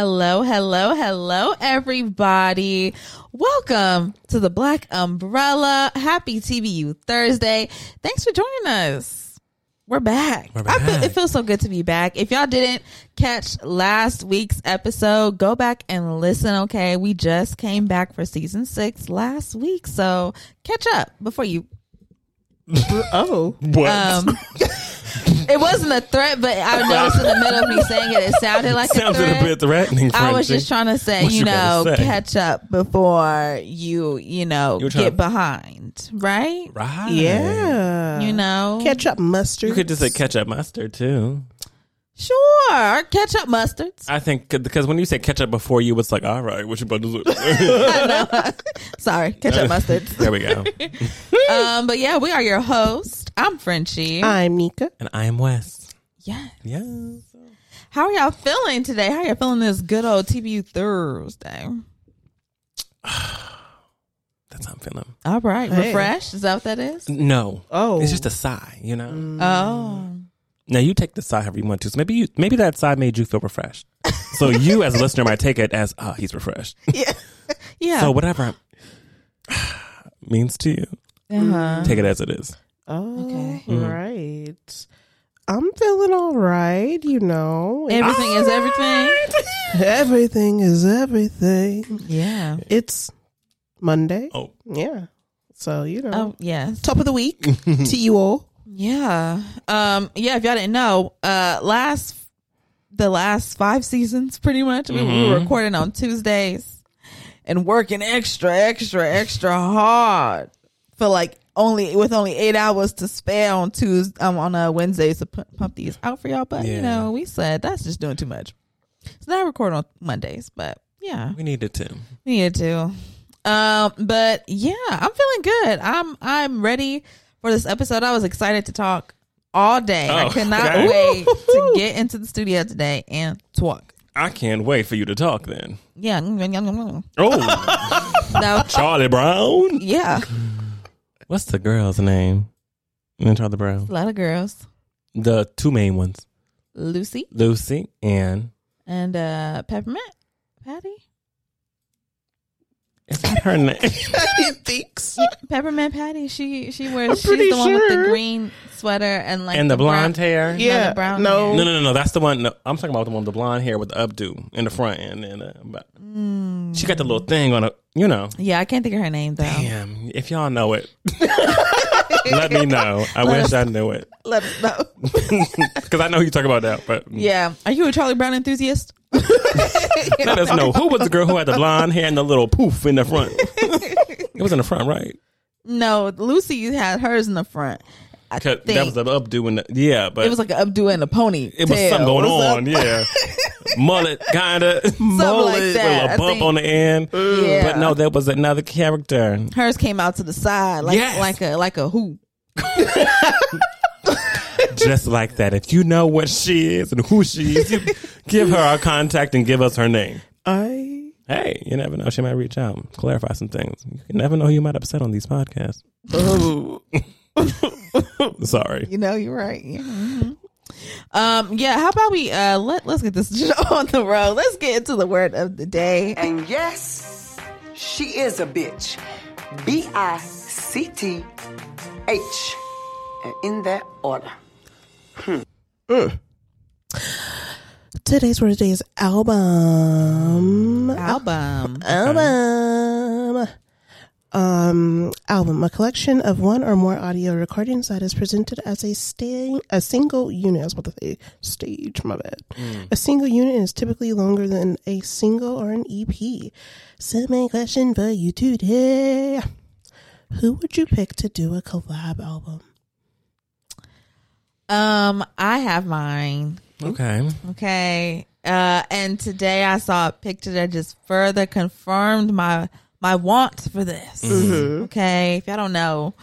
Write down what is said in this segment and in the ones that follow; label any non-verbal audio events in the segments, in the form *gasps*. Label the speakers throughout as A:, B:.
A: Hello, hello, hello, everybody. Welcome to the Black Umbrella. Happy TBU Thursday. Thanks for joining us. We're back.
B: We're
A: I feel, it feels so good to be back. If y'all didn't catch last week's episode, go back and listen. Okay. We just came back for season six last week. So catch up before you *laughs*
C: Oh,
B: What?
A: um, *laughs* *laughs* it wasn't a threat, but I noticed in the middle of me saying it, it sounded like a
B: Sounds
A: threat.
B: a bit threatening.
A: I was just trying to say,
B: What
A: you
B: you
A: know,
B: gotta say?
A: catch up before you, you know,
B: You
A: get
B: to-
A: behind, right?
B: right.
C: yeah.
A: You know,
C: ketchup mustard.
B: You could just say ketchup mustard too.
A: sure, ketchup mustards.
B: I think because when you say ketchup before you, it's like, all right, what you about to do? *laughs* *laughs*
A: Sorry, ketchup mustards.
B: there we go.
A: Um, but yeah, we are your host. I'm Frenchie.
C: I'm Nika.
B: And I am Wes.
A: yeah.
B: Yes.
A: How are y'all feeling today? How are y'all feeling this good old TBU Thursday? *sighs*
B: That's how I'm feeling.
A: All right,
C: Hey.
A: refreshed. Is that what that is?
B: No.
C: Oh,
B: It's just a sigh, you know.
A: Oh,
B: Now you take the sigh however you want to. So maybe you, maybe that sigh made you feel refreshed. So you, as a listener, might take it as, oh, he's refreshed. *laughs*
A: yeah, yeah.
B: So whatever *sighs* means to you,
A: uh-huh.
B: take it as it is.
C: Oh,
A: Okay.
C: right. I'm feeling all right. You know,
A: Everything is everything. *laughs*
C: everything is everything.
A: Yeah.
C: It's Monday.
B: Oh,
C: Yeah. So you know,
A: Oh yes.
C: top of the week *laughs* to you all.
A: Yeah. Um. Yeah. If y'all didn't know, uh, last the last five seasons, pretty much, we, we were recording on Tuesdays and working extra, extra, extra hard for like only with only eight hours to spare on Tuesday um, on uh, Wednesdays to pu- pump these out for y'all. But you know, we said that's just doing too much. So now I record on Mondays. But yeah,
B: we needed to.
A: we needed to. Um, but yeah, I'm feeling good. I'm I'm ready for this episode. I was excited to talk all day. I
B: Oh,
A: could not
B: okay.
A: wait to *laughs* get into the studio today and talk.
B: I can't wait for you to talk then.
A: Yeah,
B: Oh, *laughs* Charlie Brown.
A: yeah,
B: What's the girl's name? In Charlie Brown.
A: a lot of girls.
B: The two main ones,
A: Lucy
B: Lucy and
A: and uh Peppermint Patty.
B: is that her name? *laughs*
C: he thinks. *laughs*
A: Peppermint Patty. She she wears.
C: I'm
A: she's
C: pretty
A: the one with the green sweater and like
B: and the
A: brown-
B: blonde hair.
C: Yeah.
A: the brown
C: no.
B: No, no, no, no. That's the one. No, I'm talking about the one with the blonde hair with the updo in the front, and then uh, but she got the little thing on a. You know,
A: Yeah, I can't think of her name though.
B: damn. If y'all know it, *laughs* let me know. I wish I knew it *laughs*
A: Let us know. *laughs*
B: because I know you talk about that. But mm.
A: Yeah, are you a Charlie Brown enthusiast?
B: let us know who was the girl who had the blonde hair and the little poof in the front. it was in the front, right?
A: No, Lucy had hers in the front. I think
B: that was the updo the yeah, but
A: it was like an updo and a pony.
B: it was something going on. Yeah, *laughs* mullet kind of mullet
A: like
B: with
A: that, I
B: a bump on the end.
A: Yeah.
B: But no, there was another character.
A: Hers came out to the side like
B: Yes.
A: like a like a who. *laughs*
B: just like that. If you know what she is and who she is, you give her our contact and give us her name.
C: I.
B: Hey, you never know. She might reach out, clarify some things. You never know who you might upset on these podcasts.
C: Oh. *laughs* *laughs*
B: Sorry.
A: You know, you're right. Yeah. Mhm. Um, yeah. How about we uh let let's get this *laughs* show on the road. Let's get into the word of the day.
D: And yes, she is a bitch. B I C T H. And in that order. Hmm.
C: Today's word of the day is album.
A: Album.
C: Album. Um, album, a collection of one or more audio recordings that is presented as a sta- a single unit. I was about to say stage, my bad. A single unit is typically longer than a single or an EP. So my question for you today: Who would you pick to do a collab album?
A: Um, I have mine.
B: Okay.
A: Okay. Uh, and today I saw a picture that just further confirmed my my want for this. Mm-hmm. Okay. If y'all don't know,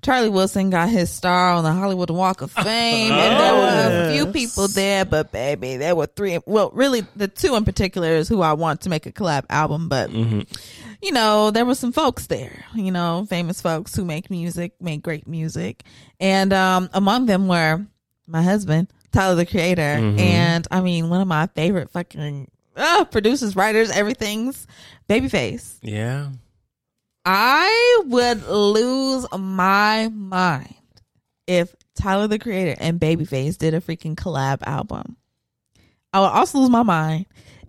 A: Charlie Wilson got his star on the Hollywood Walk of Fame, and there were a oh. few people there, but baby, there were three. Well, really, the two in particular is who I want to make a collab album, but. Mm-hmm. You know, there were some folks there, you know, famous folks who make music, make great music. And um among them were my husband, Tyler the Creator, mm-hmm. and I mean one of my favorite fucking uh, producers, writers, everything's Babyface.
B: Yeah.
A: I would lose my mind if Tyler the Creator and Babyface did a freaking collab album. I would also lose my mind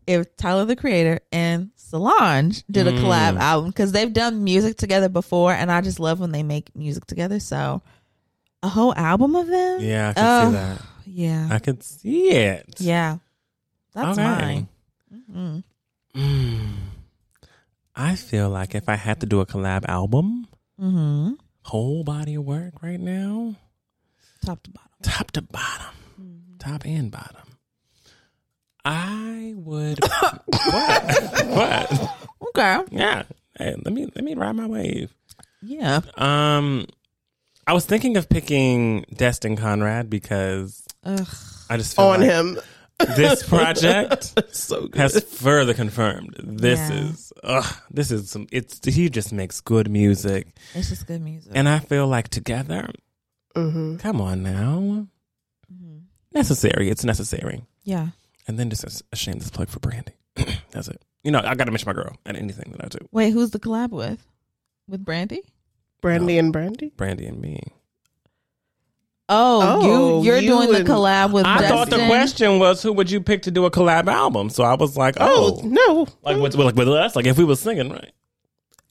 A: if Tyler the Creator and Solange did a collab album because they've done music together before, and I just love when they make music together. So a whole album of them,
B: Yeah, I can
A: Oh,
B: see that.
A: yeah,
B: I could see it.
A: yeah, that's
B: Okay.
A: mine. Mhm.
B: Mm. I feel like if I had to do a collab album,
A: Mm-hmm.
B: whole body of work right now,
A: Top to bottom.
B: top to bottom,
A: Mm-hmm.
B: top and bottom, I would. *coughs* what? What?
A: Okay,
B: Yeah. Hey, let me let me ride my wave.
A: yeah.
B: Um, I was thinking of picking Destin Conrad because
A: Ugh.
B: I just feel
C: On
B: like
C: him.
B: This project *laughs*
C: So good.
B: has further confirmed this
A: Yeah.
B: is ugh, this is some it's he just makes good music
A: It's just good music.
B: and I feel like together
C: hmm
B: come on now
A: Mhm.
B: necessary it's necessary
A: Yeah.
B: and then just a, a shameless plug for Brandy *clears throat* that's it you know I gotta mention my girl at anything that I do
A: Wait, who's the collab with? With Brandy?
C: Brandy and Brandy.
B: Brandy and me
A: Oh,
C: Oh,
A: you oh, you're
C: you
A: doing the collab with
B: I
A: Destin.
B: thought the question was who would you pick to do a collab album? So I was like
C: Oh,
B: oh,
C: no.
B: like with like with us like if we were singing right?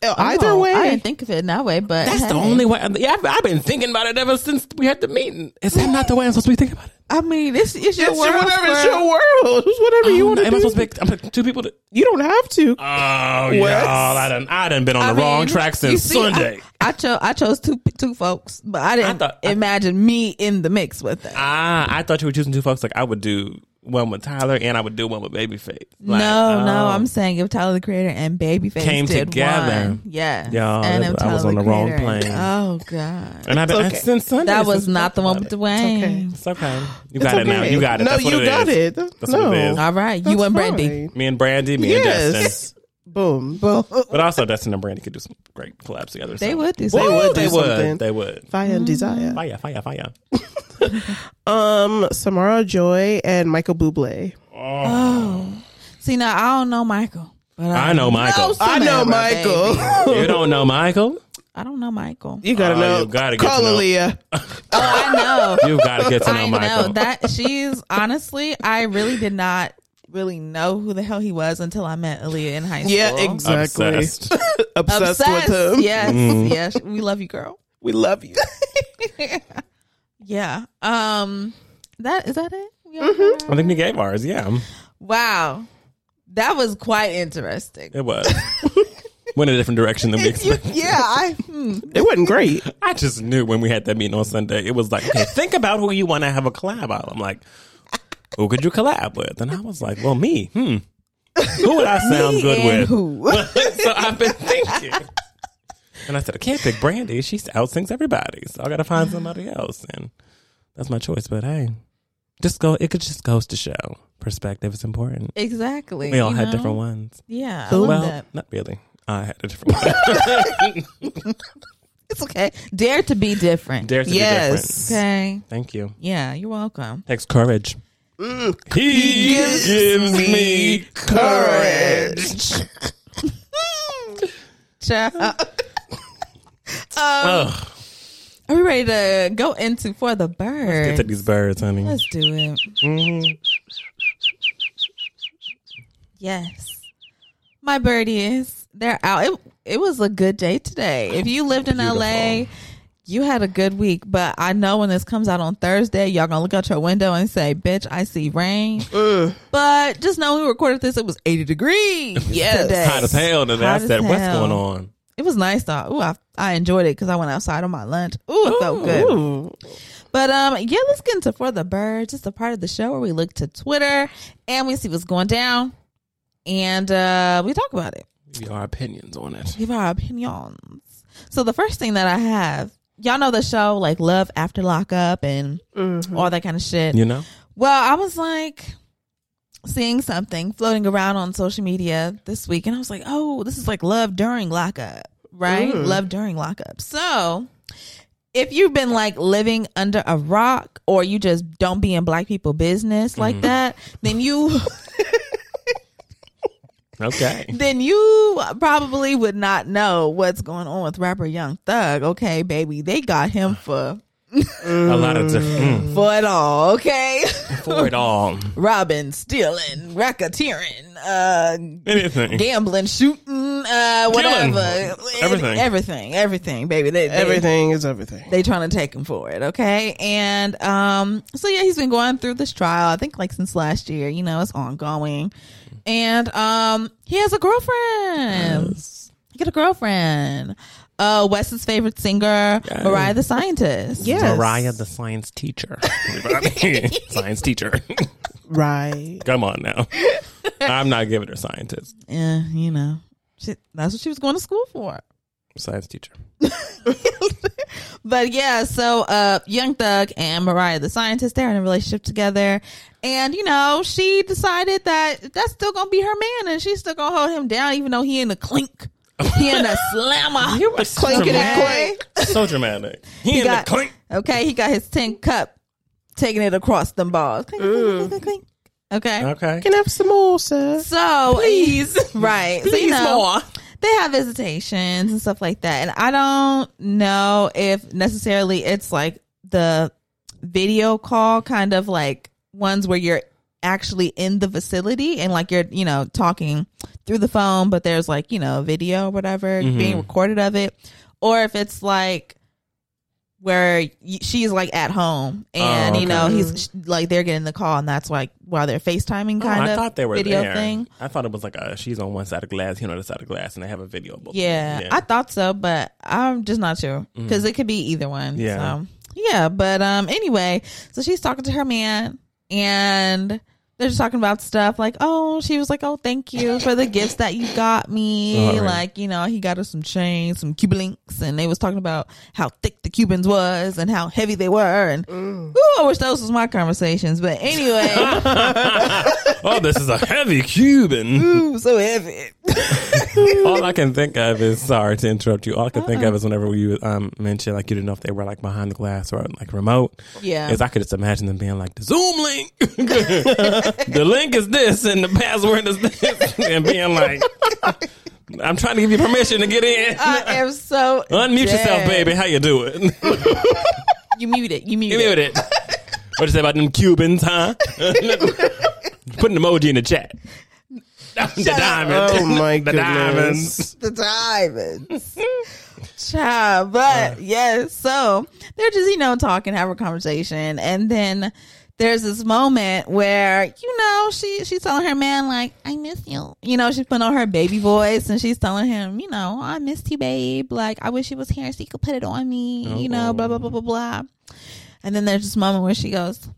A: Oh,
C: Either oh, way.
A: I didn't think of it in that way, but
B: that's the only way. Yeah I've, I've been thinking about it ever since we had the meeting. Is that not the way I'm supposed to be thinking about it
A: I mean, it's, it's your
C: It's
A: world.
C: your, whatever, it's your world. It's whatever you
B: Oh,
C: want
B: am
C: to
B: I
C: do.
B: supposed to pick? I'm two people. To,
C: you don't have to.
B: oh,
C: Wes?
B: y'all, I done, I done been on
A: I
B: the wrong track since
A: see,
B: Sunday.
A: I, I chose I chose two two folks, but I didn't
B: I thought- I-
A: imagine me in the mix with them.
B: ah, I thought you were choosing two folks. Like I would do one with Tyler and I would do one with Babyface. Like,
A: no, no,
B: oh.
A: I'm saying if Tyler the Creator and Babyface
B: Came
A: did
B: together.
A: one, yeah,
B: Y'all,
A: and
B: that-
A: if
B: I was on the
A: the
B: wrong
A: Creator
B: plane.
A: oh god,
B: And I've been
C: okay.
B: since Sunday.
A: that was
B: since
A: not the one
B: about
A: with
B: it.
A: Dwayne.
B: It's okay. You
C: It's
B: got it now. You got it.
C: No,
B: That's what
C: you
B: it
C: got
B: is.
C: it.
B: That's
C: no.
B: what it is.
A: All right,
C: That's
A: you and
C: fine.
A: Brandy.
B: Me and Brandy, me and Destin.
C: Yes. Boom.
B: But also, Destin and Brandy could do some great collabs together.
A: They
B: so.
A: would do
C: They would
B: They would. They would.
C: Fire and desire.
B: Fire, fire, fire. *laughs*
C: Um, Samara Joy and Michael Bublé.
A: Oh, see now I don't know Michael, but
B: I know Michael.
C: I know Michael. *laughs*
B: You don't know Michael?
A: I don't know Michael.
C: You gotta
B: Oh,
C: know.
B: you gotta get
C: Call
B: to know.
C: Aaliyah. *laughs*
A: Oh, I know.
B: You've got to get to know
A: I
B: Michael.
A: know that she's honestly, I really did not really know who the hell he was until I met Aaliyah in high school.
C: Yeah, exactly.
B: Obsessed.
C: Obsessed, *laughs*
A: Obsessed.
C: with him.
A: Yes,
B: Mm-hmm.
A: yes. We love you, girl.
C: We love you. *laughs*
A: Yeah. Um. That is that it. We
C: Mm-hmm.
A: all got
B: I think we gave ours. Yeah,
A: Wow, that was quite interesting.
B: it was. *laughs* Went a different direction than we expected.
A: yeah, I. Hmm.
C: It wasn't great.
B: I just knew when we had that meeting on Sunday, it was like, okay, think about who you want to have a collab on. I'm like, who could you collab with? And I was like, well, me. Hmm. Who would I *laughs* sound
A: Me
B: good
A: and
B: with?
A: Who? *laughs*
B: so I've been thinking. And I said, I can't pick Brandy. She outsings everybody. So I got to find somebody else. And that's my choice. But hey, just go. It could just goes to show perspective is important.
A: Exactly.
B: We all had
A: know?
B: different ones.
A: Yeah, I
B: well,
A: that.
B: not really. I had a different one. *laughs*
A: It's okay. Dare to be different.
B: Dare to
C: Yes.
B: be different.
A: Okay.
B: Thank you.
A: Yeah, you're welcome.
B: Takes courage.
C: Mm.
B: He, gives, me
C: courage. *laughs* *laughs*
A: Um,
B: Ugh.
A: are we ready to go into for the
B: birds?
A: Get
B: to these birds, honey.
A: Let's do it.
B: Mhm.
A: Yes. My birdies. They're out. It, it was a good day today. If you lived in LA,
B: Beautiful.
A: You had a good week. But I know when this comes out on Thursday, y'all gonna look out your window and say, "Bitch, I see rain." *laughs* But just know we recorded this, it was eighty degrees. *laughs*
C: Yes.
A: today.
B: Hot as hell. And I
A: Hot as
B: said, what's
A: hell.
B: going on?
A: It was nice though. Ooh, I, I enjoyed it because I went outside on my lunch. Ooh, it felt good.
C: Ooh.
A: But um, yeah, let's get into for the birds. It's a part of the show where we look to Twitter and we see what's going down, and uh, we talk about it.
B: Give our opinions on it.
A: Give our opinions. So the first thing that I have, y'all know the show like Love After Lockup and mm-hmm. all that kind of shit.
B: You know?
A: Well, I was like seeing something floating around on social media this week, and I was like, oh, this is like love during lockup, right? Mm. Love during lockup. So if you've been like living under a rock or you just don't be in black people business like mm. that, then you *laughs*
B: Okay. *laughs*
A: then you probably would not know what's going on with rapper Young Thug. Okay, baby, they got him for
B: A lot of different
A: for it all. Okay,
B: mm, *laughs* for it all.
A: robbing, stealing, racketeering, uh,
B: Anything.
A: gambling, shooting, uh, whatever,
B: Everything.
A: everything, everything, baby. They, they,
C: Everything is everything.
A: they trying to take him for it, okay? And um, so yeah, he's been going through this trial. I think like since last year. You know, it's ongoing, and um, he has a girlfriend. He got a girlfriend. Uh, Wes's favorite singer, Mariah the Scientist.
C: Yes.
B: Mariah, the science teacher. *laughs* *laughs* Science teacher.
C: Right.
B: Come on now. I'm not giving her scientist.
A: yeah, you know, she, that's what she was going to school for.
B: Science teacher. *laughs*
A: But yeah, so uh Young Thug and Mariah the scientist, they're in a relationship together. And you know, she decided that that's still gonna be her man and she's still gonna hold him down even though he in the clink. He in the *laughs* slammer.
B: You were so
C: Clinking and
B: dramatic. So dramatic. He, in
A: got-
B: the clink.
A: Okay, he got his tin cup, taking it across them balls. Clink, clink, clink, clink, clink. Okay.
B: Okay.
C: Can I have some more, sir?
A: So
C: Please. *laughs*
A: right. so, you
B: Please
A: know,
B: more.
A: They have visitations and stuff like that. And I don't know if necessarily it's like the video call kind of like ones where you're actually in the facility and like you're, you know, talking through the phone, but there's like, you know, video or whatever mm-hmm. being recorded of it. Or if it's like where she's like at home and,
B: Oh,
A: you know, he's like they're getting the call and that's like while they're FaceTiming
B: Oh,
A: kind
B: I
A: of
B: thought they were
A: video
B: there.
A: thing.
B: I thought it was like a, she's on one side of glass, he on the other side of glass, and they have a video. Both.
A: Yeah, I thought so, but I'm just not sure because it could be either one.
B: Mm. Yeah.
A: So, yeah, but um, anyway, so she's talking to her man, and they're just talking about stuff like, oh, she was like, oh, thank you for the gifts that you got me.
B: All right.
A: Like, you know, he got her some chains, some Cuban links, and they was talking about how thick the Cubans was and how heavy they were, and ooh, I wish those was my conversations. But anyway, *laughs*
B: oh, this is a heavy Cuban.
A: ooh, so heavy. *laughs*
B: all I can think of is sorry to interrupt you. All I can think
A: Uh-uh.
B: of is whenever you um mentioned like you didn't know if they were like behind the glass or like remote.
A: Yeah.
B: is I could just imagine them being like the Zoom link. *laughs* the link is this and the password is this, and being like, I'm trying to give you permission to get in.
A: I am so
B: Unmute yourself, baby. How you doing?
A: You mute it. You mute
B: Give
A: it.
B: it. What you say about them Cubans, huh? Put an emoji in the chat. the diamonds.
C: Oh my god.
B: the
C: goodness.
B: diamonds.
A: the diamonds. Child, but uh. yes, so they're just, you know, talking, have a conversation, and then there's this moment where, you know, she she's telling her man, like, I miss you. You know, she's putting on her baby voice and she's telling him, you know, I missed you, babe. Like, I wish you was here so you could put it on me, oh, you know, blah, blah, blah, oh. blah, blah. And then there's this moment where she goes,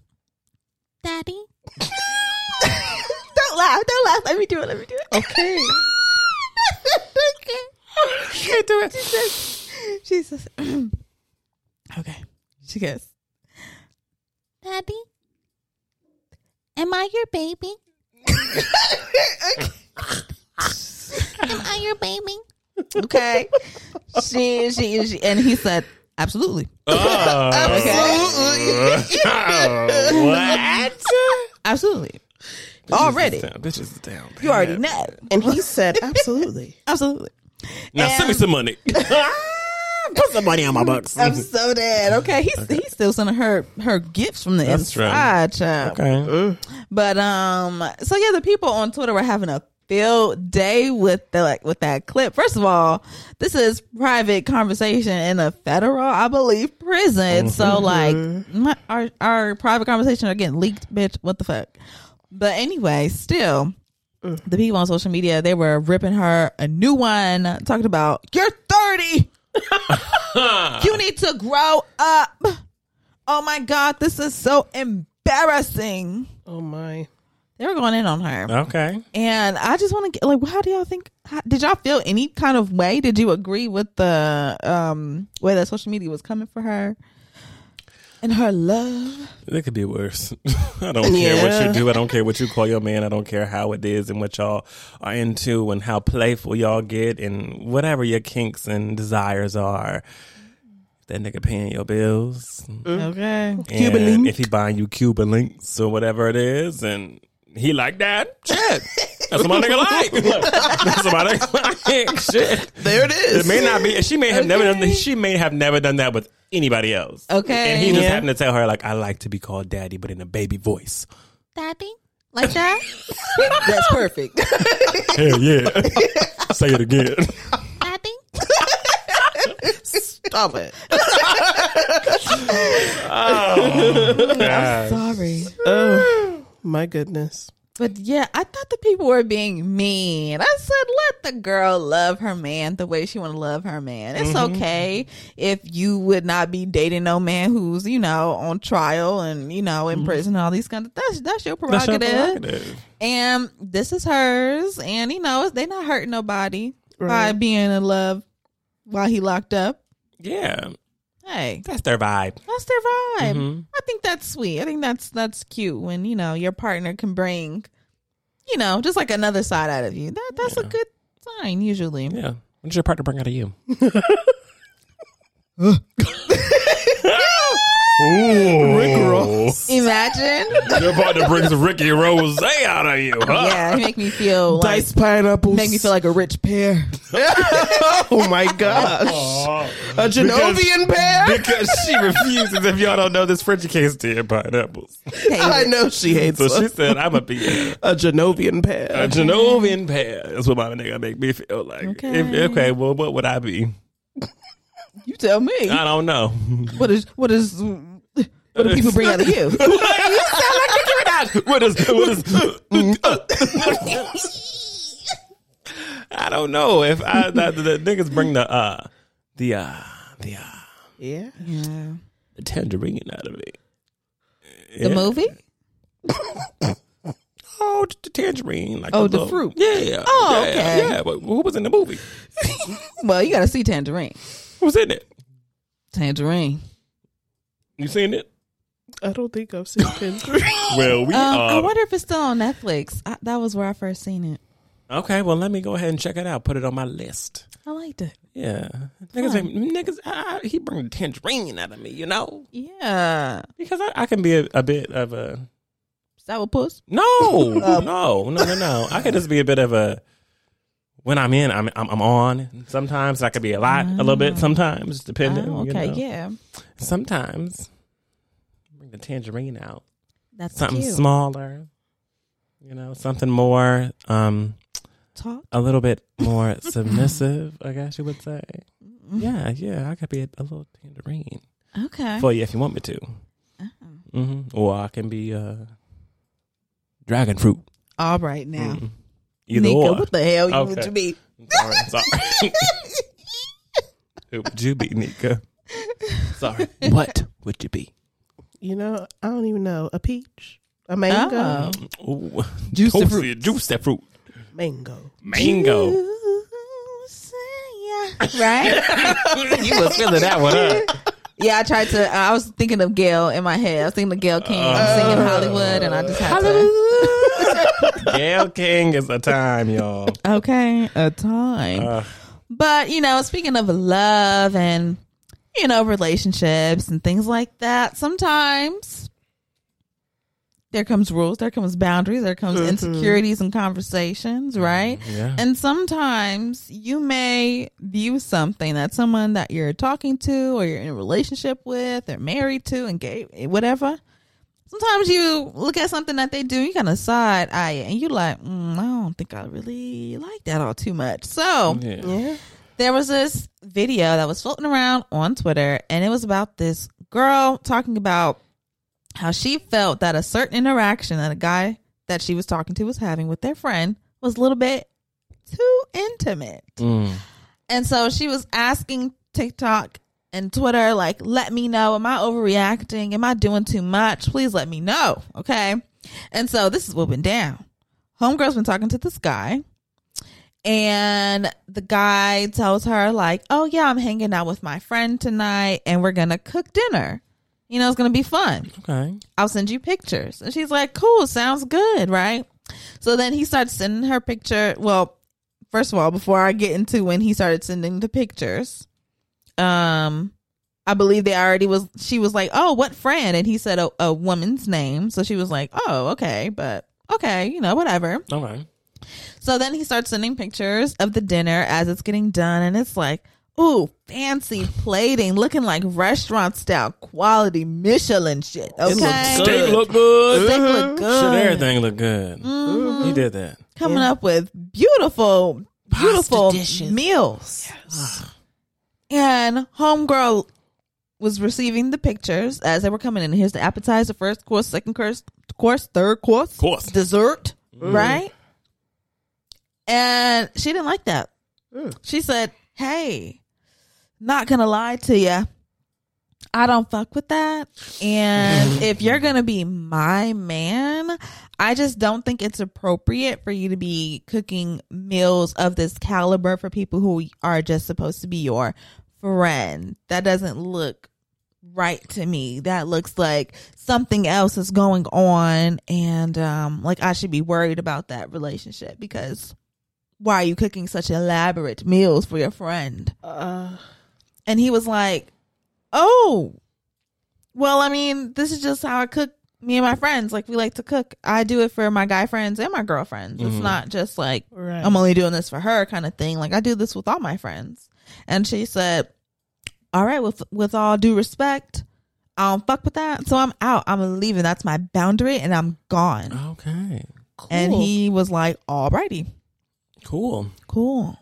A: Daddy. *laughs* don't laugh, don't laugh. Let me do it, let me do it.
C: Okay. *laughs*
A: okay. Can't do it. She says, she says, *clears throat* okay. She goes, Daddy, am I your baby? am I your baby? Okay. She, she, she, and he said, absolutely. Oh. Absolutely. *laughs*
B: what?
A: Absolutely. Already.
B: Bitches is down.
A: You already know.
C: And he said, absolutely.
A: Absolutely.
B: Now send me some money. *laughs* Put some money on my bucks. *laughs*
A: I'm so dead. Okay, he's he's still sending her her gifts from the
B: That's
A: inside, child.
B: Okay. Uh.
A: But um, so yeah, the people on Twitter were having a field day with the like with that clip. First of all, this is private conversation in a federal, I believe, prison. So mm-hmm. like, my, our our private conversation are getting leaked, bitch. What the fuck? But anyway, still. Uh. The people on social media, they were ripping her a new one, talking about, you're 30. *laughs* you need to grow up. Oh my God, this is so embarrassing.
C: Oh my.
A: They were going in on her.
B: Okay.
A: And I just want to get like, how do y'all think? How, did y'all feel any kind of way? Did you agree with the um way that social media was coming for her and her love?
B: It could be worse. *laughs* I don't care what you do. I don't care what you call your man. I don't care how it is and what y'all are into and how playful y'all get and whatever your kinks and desires are. That nigga paying your bills. Mm-hmm.
A: Okay.
C: Cuban
B: And
C: link.
B: If he buying you Cuban links or whatever it is and he like that, shit. That's what my nigga like. *laughs* That's what my nigga like. Shit.
C: There it is.
B: It may not be. She may have never done. She may have never done that with anybody else.
A: Okay.
B: And he just
C: Yeah.
B: happened to tell her like, I like to be called daddy, but in a baby voice.
A: Daddy, like that? *laughs*
C: That's perfect. *laughs*
B: Hell yeah. Say it again.
A: Daddy.
C: Stop it.
B: Oh, *laughs* God.
A: Sorry.
C: Oh my goodness.
A: But yeah, I thought the people were being mean. I said, let the girl love her man the way she want to love her man. It's mm-hmm. okay if you would not be dating no man who's you know on trial and you know in mm-hmm. prison and all these kind of that's that's your
B: That's your
A: prerogative.
B: prerogative.
A: And this is hers, and you know they're not hurting nobody by being in love while he locked up.
B: Yeah.
A: Hey,
B: That's their vibe.
A: that's their vibe.
B: Mhm.
A: I think that's sweet. I think that's that's cute when you know your partner can bring, you know, just like another side out of you. That that's a good sign usually.
B: Yeah. What does your partner bring out of you? *laughs* *laughs*
C: Rick Ross.
A: Imagine,
B: Your partner brings Ricky Rose out of you, huh?
A: yeah, he make me feel like
C: Diced pineapples.
A: make me feel like a rich pear. *laughs*
C: oh my gosh. A Genovian pear?
B: Because she refuses. If y'all don't know this, Frenchie can't stand pineapples.
C: I know she hates
B: So she
C: them.
B: said, "I'm a be a,
C: a Genovian pear.
B: a Genovian pear." That's what my nigga make me feel like.
A: Okay.
B: If, okay, well, what would I be?
A: You tell me.
B: I don't know.
A: What is what is what do people bring out of you? *laughs* you sound like Nicki Minaj.
B: what is what is? I don't know if I the, the niggas bring the uh the uh the uh
C: yeah.
A: Yeah.
B: the tangerine out of me.
A: The movie?
B: Oh, the tangerine, like
A: Oh, the
B: little-
A: fruit.
B: Yeah.
A: Oh,
B: yeah,
A: okay.
B: Yeah, but who was in the movie? *laughs*
A: Well, you got to see Tangerine.
B: Who's in it?
A: Tangerine.
B: You seen it?
C: I don't think I've seen Tangerine. *laughs*
B: Well, we
A: Um, I wonder if it's still on Netflix. I, that was where I first seen it.
B: okay. Well, let me go ahead and check it out. Put it on my list.
A: I liked it.
B: Yeah, niggas, make- niggas, I, he bring the tangerine out of me, you know,
A: Yeah.
B: because I, I can be a, a bit of a
A: Sourpuss.
B: no, *laughs* no, no, no, no. I can just be a bit of a when I'm in, I'm I'm, I'm on. Sometimes I could be a lot, a little bit. Sometimes depending.
A: Oh,
B: you
A: okay,
B: know.
A: yeah.
B: Sometimes bring the tangerine out.
A: That's
B: Something
A: cute.
B: smaller. You know, something more, um,
A: Talk.
B: a little bit more *laughs* submissive. I guess you would say. Yeah, yeah. I could be a, a little tangerine
A: Okay.
B: for you if you want me to. Hmm Or I can be uh, dragon fruit.
A: All right now.
B: Mhm. Either
A: Nika,
B: or.
A: what the hell you
B: Okay.
A: want to be? *laughs*
B: Sorry, sorry. *laughs* Who would you be, Nika? Sorry. What would you be?
C: You know, I don't even know. A peach? A mango?
A: Oh.
B: Ooh.
A: Juicy
B: Toasty-
A: fruit.
B: Juicy fruit.
C: Mango.
B: Mango.
A: right? *laughs*
B: you was feeling that one, huh?
A: Yeah, I tried to. I was thinking of Gail in my head. I was thinking of Gail King I'm singing Hollywood, and I just had to. *laughs*
B: Gail King is a time, y'all.
A: Okay, a time.
B: Uh,
A: But, you know, speaking of love and, you know, relationships and things like that, sometimes there comes rules, there comes boundaries, there comes insecurities and conversations, right?
B: yeah.
A: And sometimes you may view something that someone that you're talking to or you're in a relationship with or married to, and engaged, whatever. Sometimes you look at something that they do, you kind of side eye it, and you're like, mm, I don't think I really like that all too much. So
B: yeah.
C: Yeah.
A: There was this video that was floating around on Twitter, and it was about this girl talking about how she felt that a certain interaction that a guy that she was talking to was having with their friend was a little bit too intimate.
B: Mm.
A: And so she was asking TikTok and Twitter, like, let me know. Am I overreacting? Am I doing too much? Please let me know. Okay. And so this is what went down. Homegirl's been talking to this guy. And the guy tells her, like, oh, yeah, I'm hanging out with my friend tonight and we're to cook dinner. You know, it's to be fun.
B: Okay.
A: I'll send you pictures. And she's like, cool, sounds good, right? So then he starts sending her picture. Well, first of all, before I get into when he started sending the pictures, um, I believe they already was, she was like, oh, what friend? And he said a, a woman's name. So she was like, oh, okay, but okay, you know, whatever.
B: Okay.
A: So then he starts sending pictures of the dinner as it's getting done, and it's like, ooh, fancy plating, looking like restaurant style quality Michelin shit. Okay,
C: looks
B: Steak
C: Good.
B: look good.
A: Steak look
B: Shit,
A: good.
B: everything look good. Mm-hmm. He did that.
A: Coming up with beautiful, beautiful
C: dishes.
A: meals. And homegirl was receiving the pictures as they were coming in. Here's the appetizer, first course, second course, course, third course,
B: Course.
A: dessert, right? And she didn't like that. She said, "Hey, not gonna lie to you." I don't fuck with that. And *laughs* if you're going to be my man, I just don't think it's appropriate for you to be cooking meals of this caliber for people who are just supposed to be your friend. That doesn't look right to me. That looks like something else is going on and um like I should be worried about that relationship because why are you cooking such elaborate meals for your friend?
C: Uh,
A: And he was like, Oh, well, I mean, this is just how I cook me and my friends. Like, we like to cook. I do it for my guy friends and my girlfriends. It's not just like,
C: Right.
A: I'm only doing this for her kind of thing. Like, I do this with all my friends. And she said, All right, with, with all due respect, I don't fuck with that. So I'm out. I'm leaving. That's my boundary and I'm gone.
B: Okay.
A: And he was like, Alrighty,
B: Cool.
A: cool.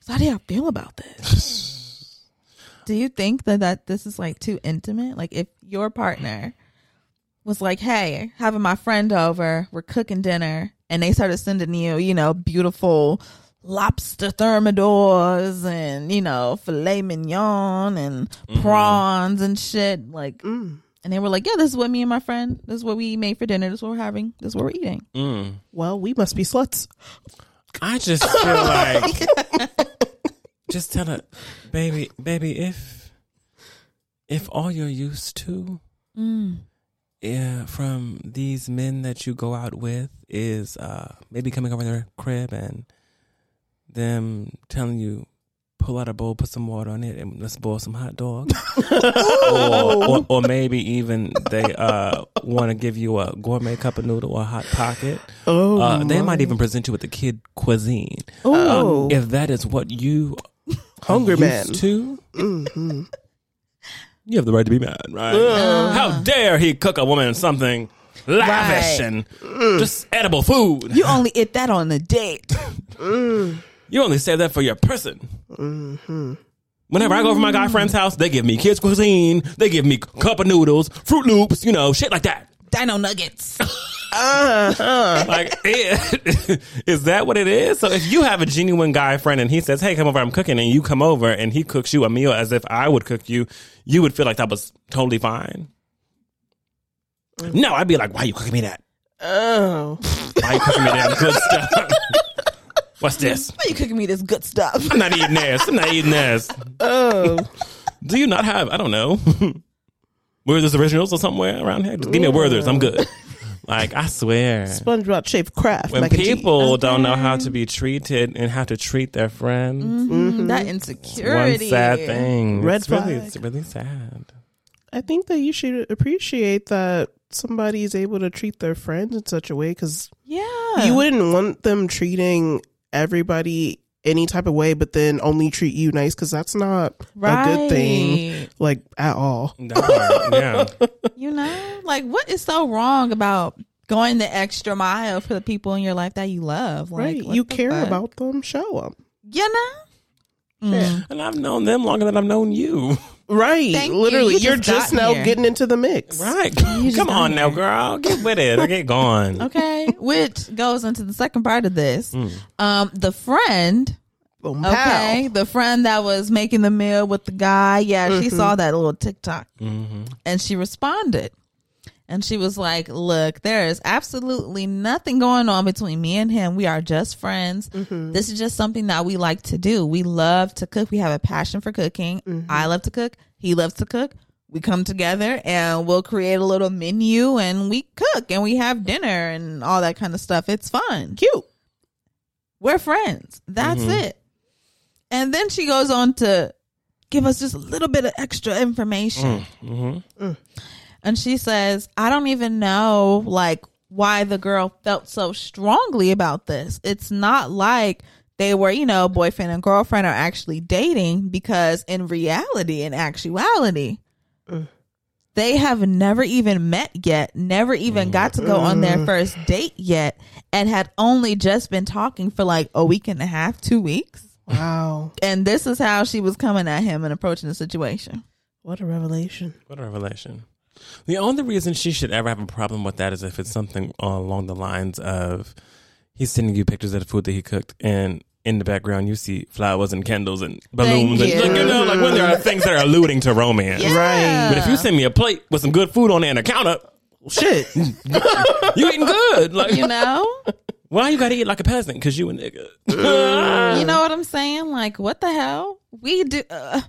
A: So, how do y'all feel about this? *laughs* do you think that, that this is like too intimate? Like, if your partner was like, Hey, having my friend over, we're cooking dinner, and they started sending you, you know, beautiful lobster thermidors and, you know, filet mignon and prawns and shit. Like,
C: mm.
A: And they were like, Yeah, this is what me and my friend, this is what we made for dinner, this is what we're having, this is what we're eating.
B: Mm.
C: Well, we must be sluts.
B: I just feel like just tell her, baby, baby, if if all you're used to, yeah, from these men that you go out with is uh maybe coming over their crib and them telling you pull out a bowl, put some water on it, and let's boil some hot dogs. *laughs* or, or, or maybe even they uh, want to give you a gourmet cup of noodle or a hot pocket.
C: Oh,
B: Uh, they might even present you with the kid cuisine.
C: Oh.
B: Um, if that is what you
C: Hungry
B: are
C: man.
B: used to,
C: Mhm.
B: you have the right to be mad, right? How dare he cook a woman something lavish
A: Right.
B: and just edible food?
A: You only eat that on a date. *laughs*
B: You only say that for your person.
C: Mm-hmm.
B: Whenever I go over my guy friend's house, they give me kids cuisine, they give me cup of noodles, Fruit Loops, you know, shit like that.
A: Dino nuggets. *laughs*
B: Like, eh, *laughs* is that what it is? So if you have a genuine guy friend and he says, "Hey, come over, I'm cooking," and you come over and he cooks you a meal as if I would cook you, you would feel like that was totally fine. No, I'd be like, "Why are you cooking me that?
C: Oh.
B: Why are you cooking me that good stuff? *laughs* What's this?
A: Why you cooking me this good stuff?
B: I'm not eating this. I'm not eating this. *laughs*
C: Oh.
B: Do you not have? I don't know. *laughs* Werther's originals or somewhere around here? Just give me a Werther's. I'm good. *laughs* Like I swear.
C: SpongeBob Chef Craft.
B: when
C: mac and cheese.
B: people don't know how to be treated and how to treat their friends,
C: Mm-hmm.
A: That
B: one
A: insecurity.
B: sad thing.
C: Red
B: it's really,
C: flag.
B: it's really sad.
C: I think that you should appreciate that somebody is able to treat their friends in such a way because
A: Yeah.
C: you wouldn't want them treating everybody any type of way, but then only treat you nice because that's not a good thing, like at all.
B: That part, yeah. *laughs*
A: You know, like what is so wrong about going the extra mile for the people in your life that you love? Like,
C: right? You care
A: fuck?
C: about them, show them.
A: you know. Mm.
B: And I've known them longer than I've known you.
C: Right,
A: Thank
C: literally,
A: You
C: you are
A: just
C: just now
A: here.
C: getting into the mix.
B: Right. Come
A: got
B: on now, girl. Get with it. I get gone. *laughs*
A: Okay, which goes into the second part of this.
B: Mm.
A: Um, the friend.
C: Boom,
A: Okay, the friend that was making the meal with the guy. Yeah, she saw that little TikTok
B: Mm-hmm.
A: and she responded. And she was like, Look, there is absolutely nothing going on between me and him. We are just friends. Mm-hmm. This is just something that we like to do. We love to cook. We have a passion for cooking. Mm-hmm. I love to cook. He loves to cook. We come together and we'll create a little menu and we cook and we have dinner and all that kind of stuff. It's fun.
C: Cute.
A: We're friends. That's mm-hmm. it. And then she goes on to give us just a little bit of extra information.
B: Mm-hmm. Mm.
A: And she says, I don't even know like why the girl felt so strongly about this. It's not like they were, you know, boyfriend and girlfriend are actually dating because in reality, in actuality, they have never even met yet, never even got to go on their mm. first date yet, and had only just been talking for like a week and a half, two weeks.
C: Wow.
A: And this is how she was coming at him and approaching the situation.
C: What a revelation.
B: What a revelation. The only reason she should ever have a problem with that is if it's something along the lines of he's sending you pictures of the food that he cooked and in the background you see flowers and candles and balloons and
A: you.
B: like, you know like when there are things that are alluding to romance.
C: Right.
B: But if you send me a plate with some good food on there and a counter,
C: Shit. *laughs*
B: you eating good. Like
A: You know?
B: why you gotta eat like a peasant? Because you a nigga.
A: You know what I'm saying? Like, what the hell? We do. Uh,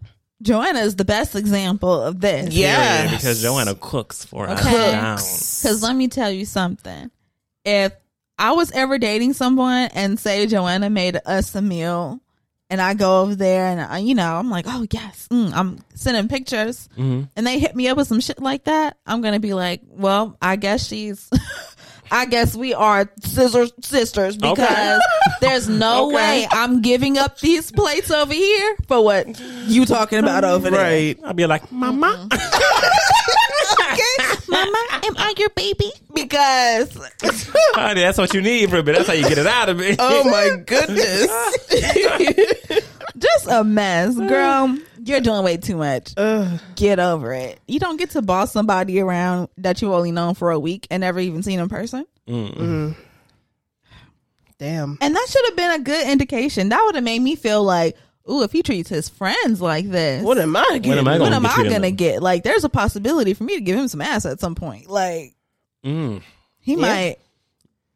A: Joanna is the best example of this.
C: Yeah.
B: Period, because Joanna cooks for us
A: Okay.
B: down.
A: Because let me tell you something. If I was ever dating someone and say Joanna made us a meal and I go over there and I, you know, I'm like, oh yes, mm, I'm sending pictures
B: Mm-hmm.
A: and they hit me up with some shit like that, I'm going to be like, well, I guess she's, *laughs* I guess we are scissor sisters because there's *laughs* no
C: Okay.
A: way I'm giving up these plates over here for what you talking about over there.
C: right.
B: I'll be like, Mama. Mm-hmm. *laughs*
A: Okay, mama, am I your baby? Because *laughs*
B: Honey, that's what you need from me. That's how you get it out of me.
C: Oh my goodness.
A: just a mess, girl. You're doing way too much. Get over it. You don't get to boss somebody around that you've only known for a week and never even seen in person. Mm. Mm-hmm.
C: Damn.
A: And that should have been a good indication. That would have made me feel like, ooh, if he treats his friends like this,
C: What am I getting?
B: What am I
A: what
B: gonna
A: am I gonna get? Like, there's a possibility for me to give him some ass at some point. Like,
B: Mm.
A: he might.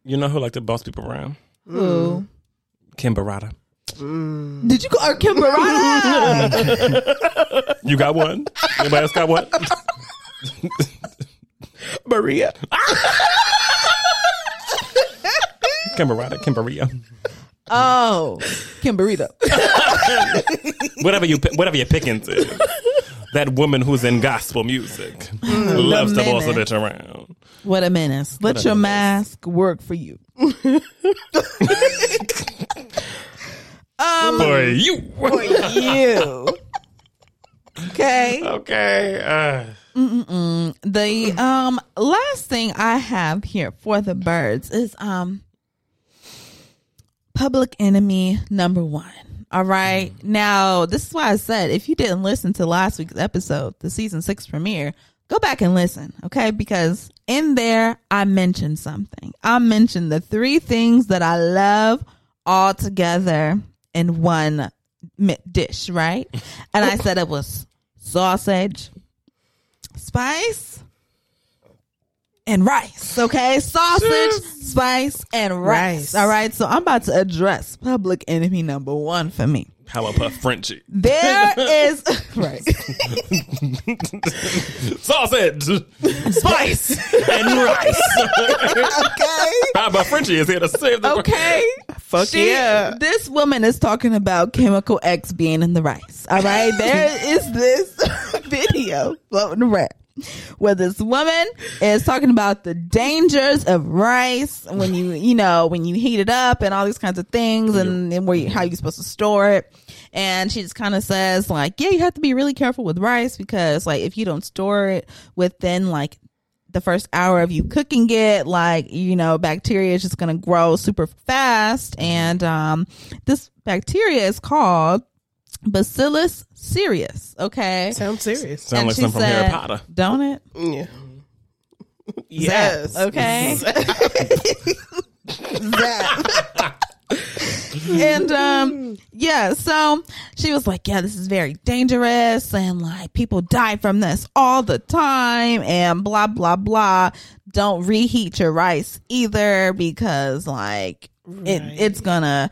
B: You know who like to boss people around?
A: Ooh. Mm.
B: Kim Barada. Mm.
A: Did you call her Kim Barada? *laughs*
B: You got one? Anybody else got one? *laughs*
C: Maria. *laughs*
B: Kim Barada, Kim Maria.
A: oh, Kim Burrito.
B: Whatever you pi- whatever you're picking to. That woman who's in gospel music mm, loves to boss a bitch around.
A: What a menace. Let
B: a
A: your
B: menace.
A: mask work for you.
B: For you.
A: For you. Okay.
B: okay. Uh,
A: The um last thing I have here for the birds is um public enemy number one. All right. Now, this is why I said if you didn't listen to last week's episode, the season six premiere, go back and listen, okay? Because in there, I mentioned something. I mentioned the three things that I love all together in one dish, right? And I said it was sausage, spice, and rice. Okay, sausage, spice, and rice.
C: Rice.
A: All right, so I'm about to address public enemy number one for me.
B: How about Frenchie?
A: There is *laughs* right. *laughs*
B: Sausage, spice, and rice.
A: Okay.
B: How about Frenchie is here to save the
A: Okay.
C: Fuck
A: She-
C: yeah.
A: This woman is talking about chemical X being in the rice. All right. There is this *laughs* video floating around where this woman is talking about the dangers of rice when you, you know, when you heat it up and all these kinds of things and, and where you, how you're supposed to store it. And she just kind of says like, yeah, you have to be really careful with rice because like if you don't store it within like the first hour of you cooking it like you know bacteria is just going to grow super fast and um this bacteria is called bacillus cereus okay
C: Sounds serious.
B: Sound
A: And
B: like
A: she
B: something from Harry
A: said-
B: Potter.
A: don't it
C: Yeah. Yes.
A: okay *laughs* Zap. and um yeah so she was like yeah this is very dangerous and like people die from this all the time and blah blah blah don't reheat your rice either because like it it's gonna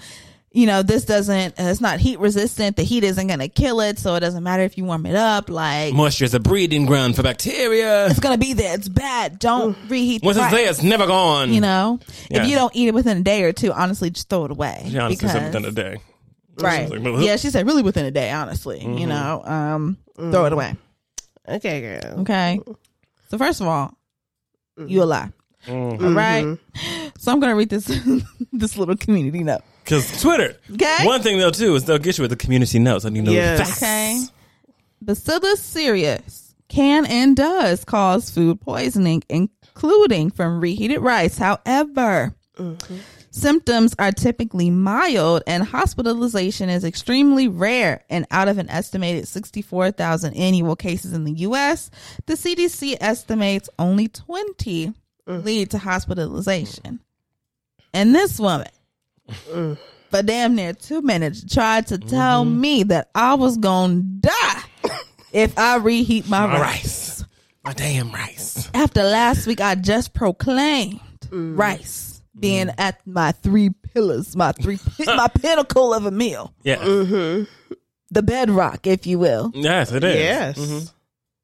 A: you know this doesn't it's not heat resistant the heat isn't gonna kill it so it doesn't matter if you warm it up like
B: Moisture is a breeding ground for bacteria.
A: it's gonna be there it's bad don't reheat the
B: Once it's
A: rice
B: there, it's never gone.
A: you know
B: Yeah.
A: if you don't eat it within a day or two honestly just throw it away
B: She honestly said
A: because-
B: within a day.
A: right
B: She's like,
A: yeah she said really within a day honestly
B: Mm-hmm.
A: you know um throw it away
C: Okay, girl.
A: okay so first of all you a lie All right. So I'm gonna read this *laughs* this little community note.
B: Because Twitter.
A: Okay.
B: One thing they'll do is they'll get you with the community notes. I need to know
C: Yes.
B: the facts.
A: Okay. Bacillus cereus can and does cause food poisoning, including from reheated rice. However, mm-hmm. symptoms are typically mild and hospitalization is extremely rare. And out of an estimated 64,000 annual cases in the U.S., the CDC estimates only 20 mm. lead to hospitalization. And this woman, *sighs* for damn near two minutes, tried to tell mm-hmm. me that I was gonna die *coughs* if I reheat my
B: My
A: rice.
B: rice. My damn rice.
A: After last week, I just proclaimed mm. rice mm-hmm. being at my three pillars, my three, *coughs* my pinnacle of a meal,
B: Yeah.
A: the bedrock, if you will.
B: Yes, it is.
C: Yes. Mm-hmm.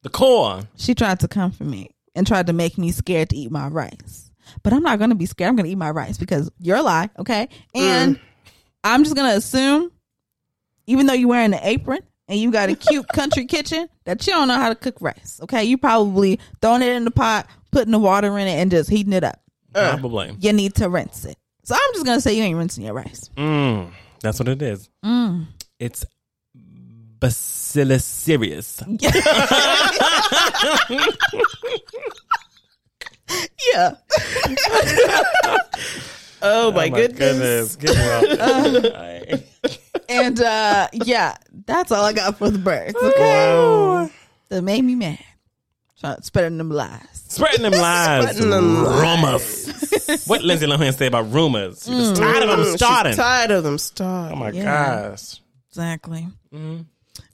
B: The core.
A: She tried to come for me and tried to make me scared to eat my rice. But I'm not going to be scared. I'm going to eat my rice because you're a lie, okay? And mm. I'm just going to assume, even though you're wearing an apron and you got a cute *laughs* country kitchen, that you don't know how to cook rice, okay? You probably throwing it in the pot, putting the water in it, and just heating it up. Uh.
B: Probably.
A: You need to rinse it. So I'm just going to say you ain't rinsing your rice.
B: Mm, that's what it is. Mm. It's Bacillus cereus. *laughs* *laughs*
A: Yeah.
C: Oh my, goodness.
B: Get well. *laughs*
A: And uh yeah, that's all I got for the birds. Okay. That made me mad. Trying to spreading them lies.
B: Spreading them *laughs* lies.
C: Spreading them
B: rumors. what Lindsay Lohan say about rumors? She was tired of them
C: She's
B: starting.
C: tired of them starting.
B: Oh my
A: Yeah.
B: gosh.
A: Exactly.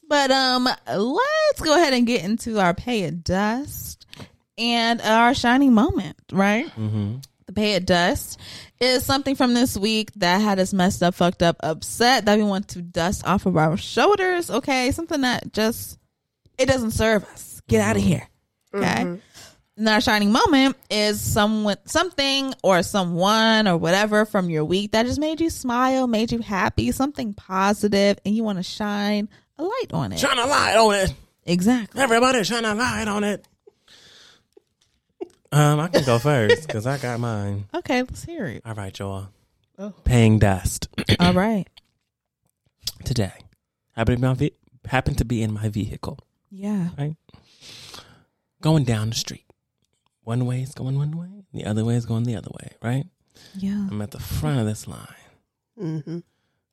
A: But um, let's go ahead and get into our pay it dust and our shining moment. Right. Mm-hmm. The pay it dust is something from this week that had us messed up, fucked up, upset that we want to dust off of our shoulders. Okay, something that just it doesn't serve us. Get out of here. Okay. And our shining moment is someone, something or someone or whatever from your week that just made you smile, made you happy, something positive, and you want to shine a light on it.
B: Shine a light on it.
A: Exactly.
B: Everybody shine a light on it. Um, I can go first because I got mine.
A: Okay, let's hear it.
B: All right, y'all.
C: Oh.
B: Paying dust *clears throat*
A: All right.
B: today. Happened to, be my ve- happened to be in my vehicle,
A: Yeah.
B: right? Going down the street. One way is going one way, the other way is going the other way, right?
A: Yeah.
B: I'm at the front of this line
C: Mm-hmm.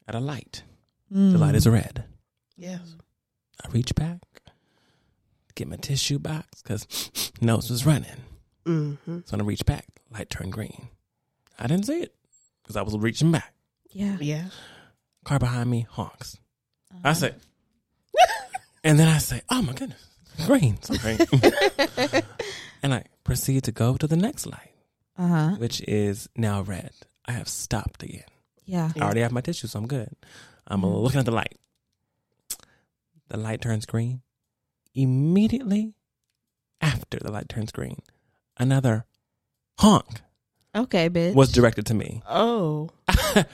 B: at a light.
A: Mm.
B: The light is red.
C: Yes.
B: I reach back, get my tissue box because *sniffs* nose was running.
C: Mm-hmm.
B: So when I reach back, light turned green. I didn't see it because I was reaching back.
A: Yeah.
C: Yeah.
B: Car behind me honks. I say, *laughs* and then I say, "Oh my goodness, green, so green." *laughs* and I proceed to go to the next light,
A: Uh huh.
B: which is now red. I have stopped again.
A: Yeah.
B: I already have my tissue, so I'm good. I'm looking at the light. The light turns green. Immediately after the light turns green, another honk
A: Okay, bitch.
B: was directed to me.
C: Oh. *laughs*
B: I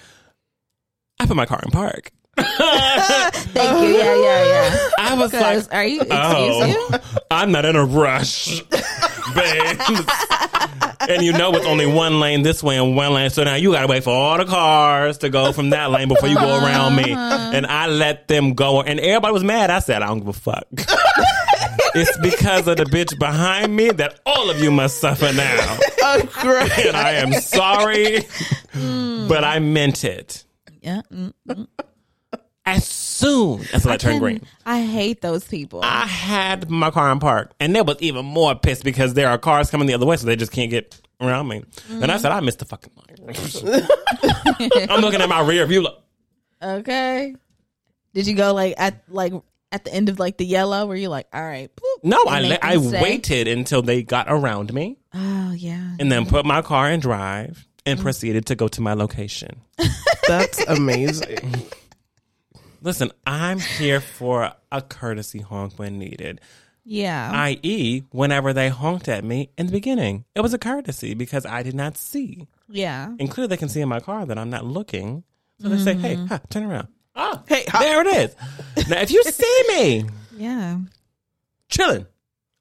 B: put my car in park. *laughs*
A: Thank you. Yeah, yeah, yeah. *laughs*
B: I was like,
A: are you? Excuse oh, you?
B: oh, I'm not in a rush, babe. and you know it's only one lane this way and one lane. So now you got to wait for all the cars to go from that lane before you go around me. Uh-huh. And I let them go. And everybody was mad. I said, I don't give a fuck. It's because of the bitch behind me that all of you must suffer now.
C: Oh, great.
B: And I am sorry, but I meant it.
A: Yeah. Mm.
B: As soon as I, light turned green.
A: I hate those people.
B: I had my car in park, and they was even more pissed because there are cars coming the other way, so they just can't get around me. And I said, I missed the fucking line. *laughs* I'm looking at my rear view. Look,
A: Okay. Did you go like at like at the end of like the yellow where you're like, all right, boop,
B: no, I
A: make
B: le- I
A: them
B: waited until they got around me,
A: Oh yeah.
B: and then put my car in drive and proceeded to go to my location.
C: That's amazing. *laughs*
B: Listen, I'm here for a courtesy honk when needed.
A: Yeah.
B: I.e., whenever they honked at me in the beginning, it was a courtesy because I did not see.
A: yeah.
B: And clearly they can see in my car that I'm not looking. So they say, mm-hmm. hey, ha, turn around. Oh,
C: Hey, ha-
B: there it is. now, if you see *laughs* me
A: Yeah.
B: chilling,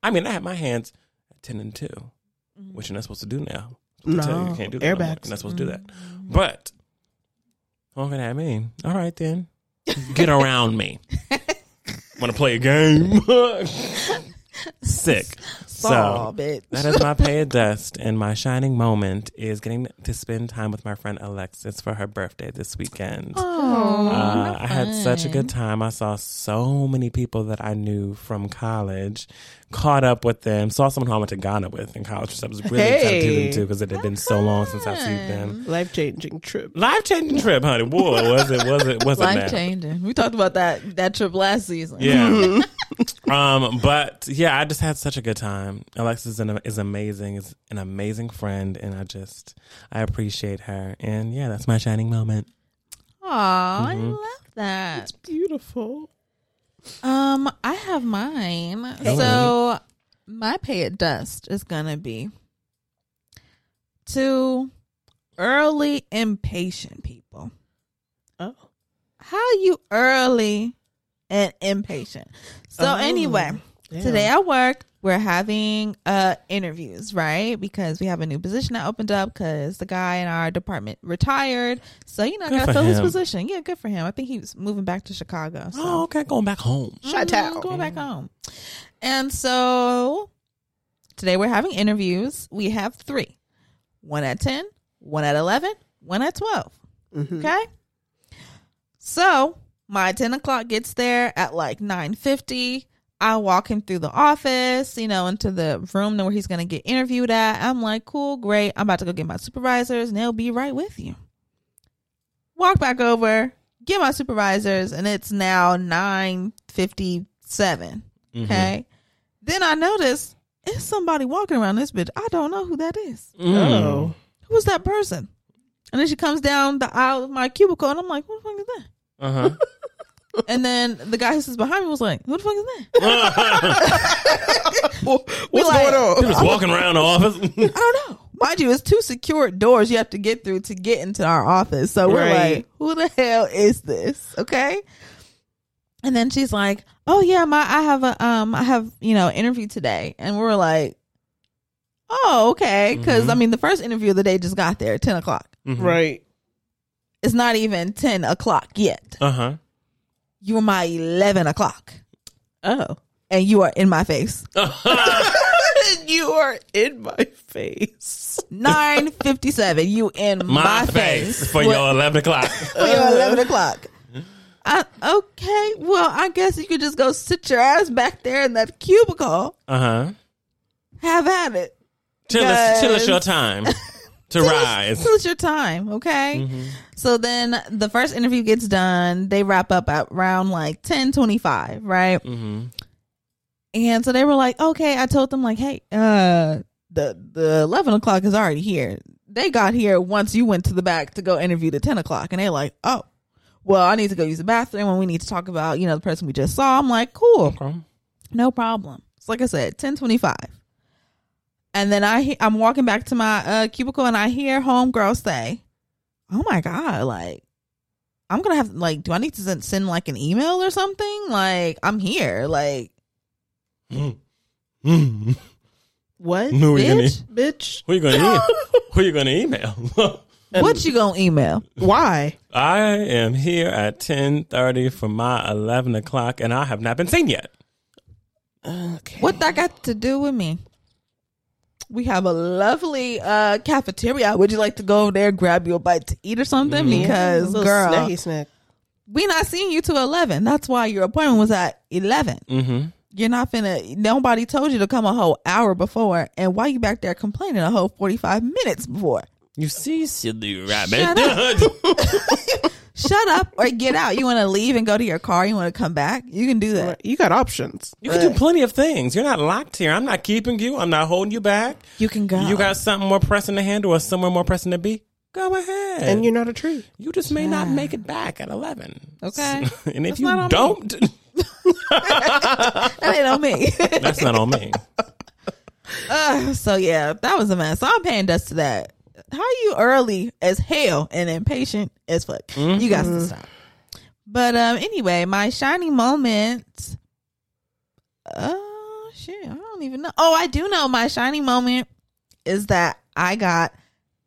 B: I mean, I have my hands at 10 and 2, mm-hmm. which you're not supposed to do now. to tell you
C: No,
B: you can't do that. no more.
C: airbags.
B: You're not supposed to do that. Mm-hmm. But what can I mean? All right then, get around me. *laughs* Want to play a game? *laughs* Sick.
A: Saw,
B: So
A: bitch.
B: that is my pay of dust, and my shining moment is getting to spend time with my friend Alexis for her birthday this weekend.
A: Oh,
B: Uh, I had such a good time. I saw so many people that I knew from college, caught up with them, saw someone who I went to Ghana with in college, which I was really excited to do them too because it had been so long since I've seen them.
C: Life changing trip.
B: Life changing trip, honey. Boy, was it? Was it? Was it?
A: Life changing. We talked about that that trip last season.
B: Yeah. *laughs* um, but yeah, I just had such a good time. Alexis is, an, is amazing. Is an amazing friend, and I just I appreciate her. And yeah, that's my shining moment.
A: Aw, I
B: Mm-hmm.
A: love that.
C: It's beautiful.
A: Um, I have mine.
B: Go
A: So my pay at dust is gonna be to early impatient people.
C: Oh.
A: How you early and impatient. So
C: Oh,
A: anyway,
C: damn.
A: today at work we're having uh interviews, right? Because we have a new position that opened up because the guy in our department retired. So you know,
B: Good
A: gotta
B: for
A: fill his position. Yeah, good for him. I think he's moving back to Chicago. So.
B: Oh, okay, going back home.
C: Shut
A: Mhm,
C: out.
A: Going back home. And so today we're having interviews. We have three one at 10, one at 11, one at 12.
C: Mhm.
A: Okay. So my 10 o'clock gets there at like 950. I walk him through the office, you know, into the room where he's going to get interviewed at. I'm like, cool, great. I'm about to go get my supervisors and they'll be right with you. Walk back over, get my supervisors, and it's now 957. Okay. Then I notice it's somebody walking around this bitch. I don't know who that is.
B: Mm.
C: Oh.
A: Who's that person? And then she comes down the aisle of my cubicle, and I'm like, "What the fuck is that?"
B: Uh huh. *laughs*
A: And then the guy who sits behind me was like, "Who the fuck is that?" *laughs*
C: What's
A: like-
C: going on?
B: He was walking around the office. *laughs*
A: I don't know. Mind you, it's two secured doors you have to get through to get into our office. So we're
C: Right.
A: like, "Who the hell is this?" Okay. And then she's like, "Oh yeah, my I have a um I have you know interview today," and we're like, "Oh okay," because I mean the first interview of the day just got there at ten o'clock.
C: Right.
A: It's not even ten o'clock yet.
B: Uh huh.
A: You're my eleven o'clock,
C: Oh.
A: and you are in my face. *laughs*
C: you are in my face.
A: Nine fifty seven. You in my,
B: My
A: face,
B: face for your eleven o'clock. *laughs*
A: for your eleven o'clock. I, okay, well, I guess you could just go sit your ass back there in that cubicle.
B: Uh huh.
A: Have at it.
B: Till it's till it's your time *laughs* to
A: Till it's-
B: rise.
A: Till it's your time, okay? So then the first interview gets done. They wrap up at around like ten twenty five, right?
B: Mm-hmm.
A: And so they were like, okay. I told them like, hey, uh, the the eleven o'clock is already here. They got here once you went to the back to go interview the ten o'clock, and they're like, oh, well, I need to go use the bathroom, and we need to talk about you know the person we just saw. I'm like, cool,
B: Okay.
A: no problem. So like I said, ten twenty five. And then I, I'm walking back to my uh, cubicle and I hear homegirl say, "Oh my god, like I'm gonna have like, do I need to send, send like an email or something? Like I'm here, like
B: Mm. *laughs*
C: What?
B: Who are you gonna?
A: bitch,
C: Bitch.
B: Who you gonna? E- *laughs* who you gonna email? *laughs*
A: what you gonna email?
C: Why?
B: I am here at ten thirty for my eleven o'clock, and I have not been seen yet.
C: Okay.
A: What that got to do with me? We have a lovely uh cafeteria. Would you like to go over there, grab you a bite to eat or something? Because
C: Little
A: girl,
C: snacky snack.
A: we not seeing you till eleven. That's why your appointment was at eleven.
B: Mm-hmm.
A: You're not finna. Nobody told you to come a whole hour before, and why you back there complaining a whole forty five minutes before?
B: You see, silly rabbit. *laughs* *laughs*
A: Shut Shut up or get out. You want to leave and go to your car? You want to come back? You can do that.
C: You got options.
B: you can do plenty of things. You're not locked here. I'm not keeping you. I'm not holding you back.
A: You can go.
B: You got something more pressing to handle or somewhere more pressing to be? Go ahead.
C: And you're not a tree.
B: you just may not make it back at 11.
A: Okay. *laughs*
B: and if
A: That's
B: you don't, *laughs*
A: that ain't on me. *laughs*
B: that's not on me.
A: Uh, so yeah, that was a mess. So I'm paying dust to that. How you early as hell and impatient as fuck? You got to stop. But um, anyway, my shining moment. Oh shit, I don't even know. Oh, I do know. My shining moment is that I got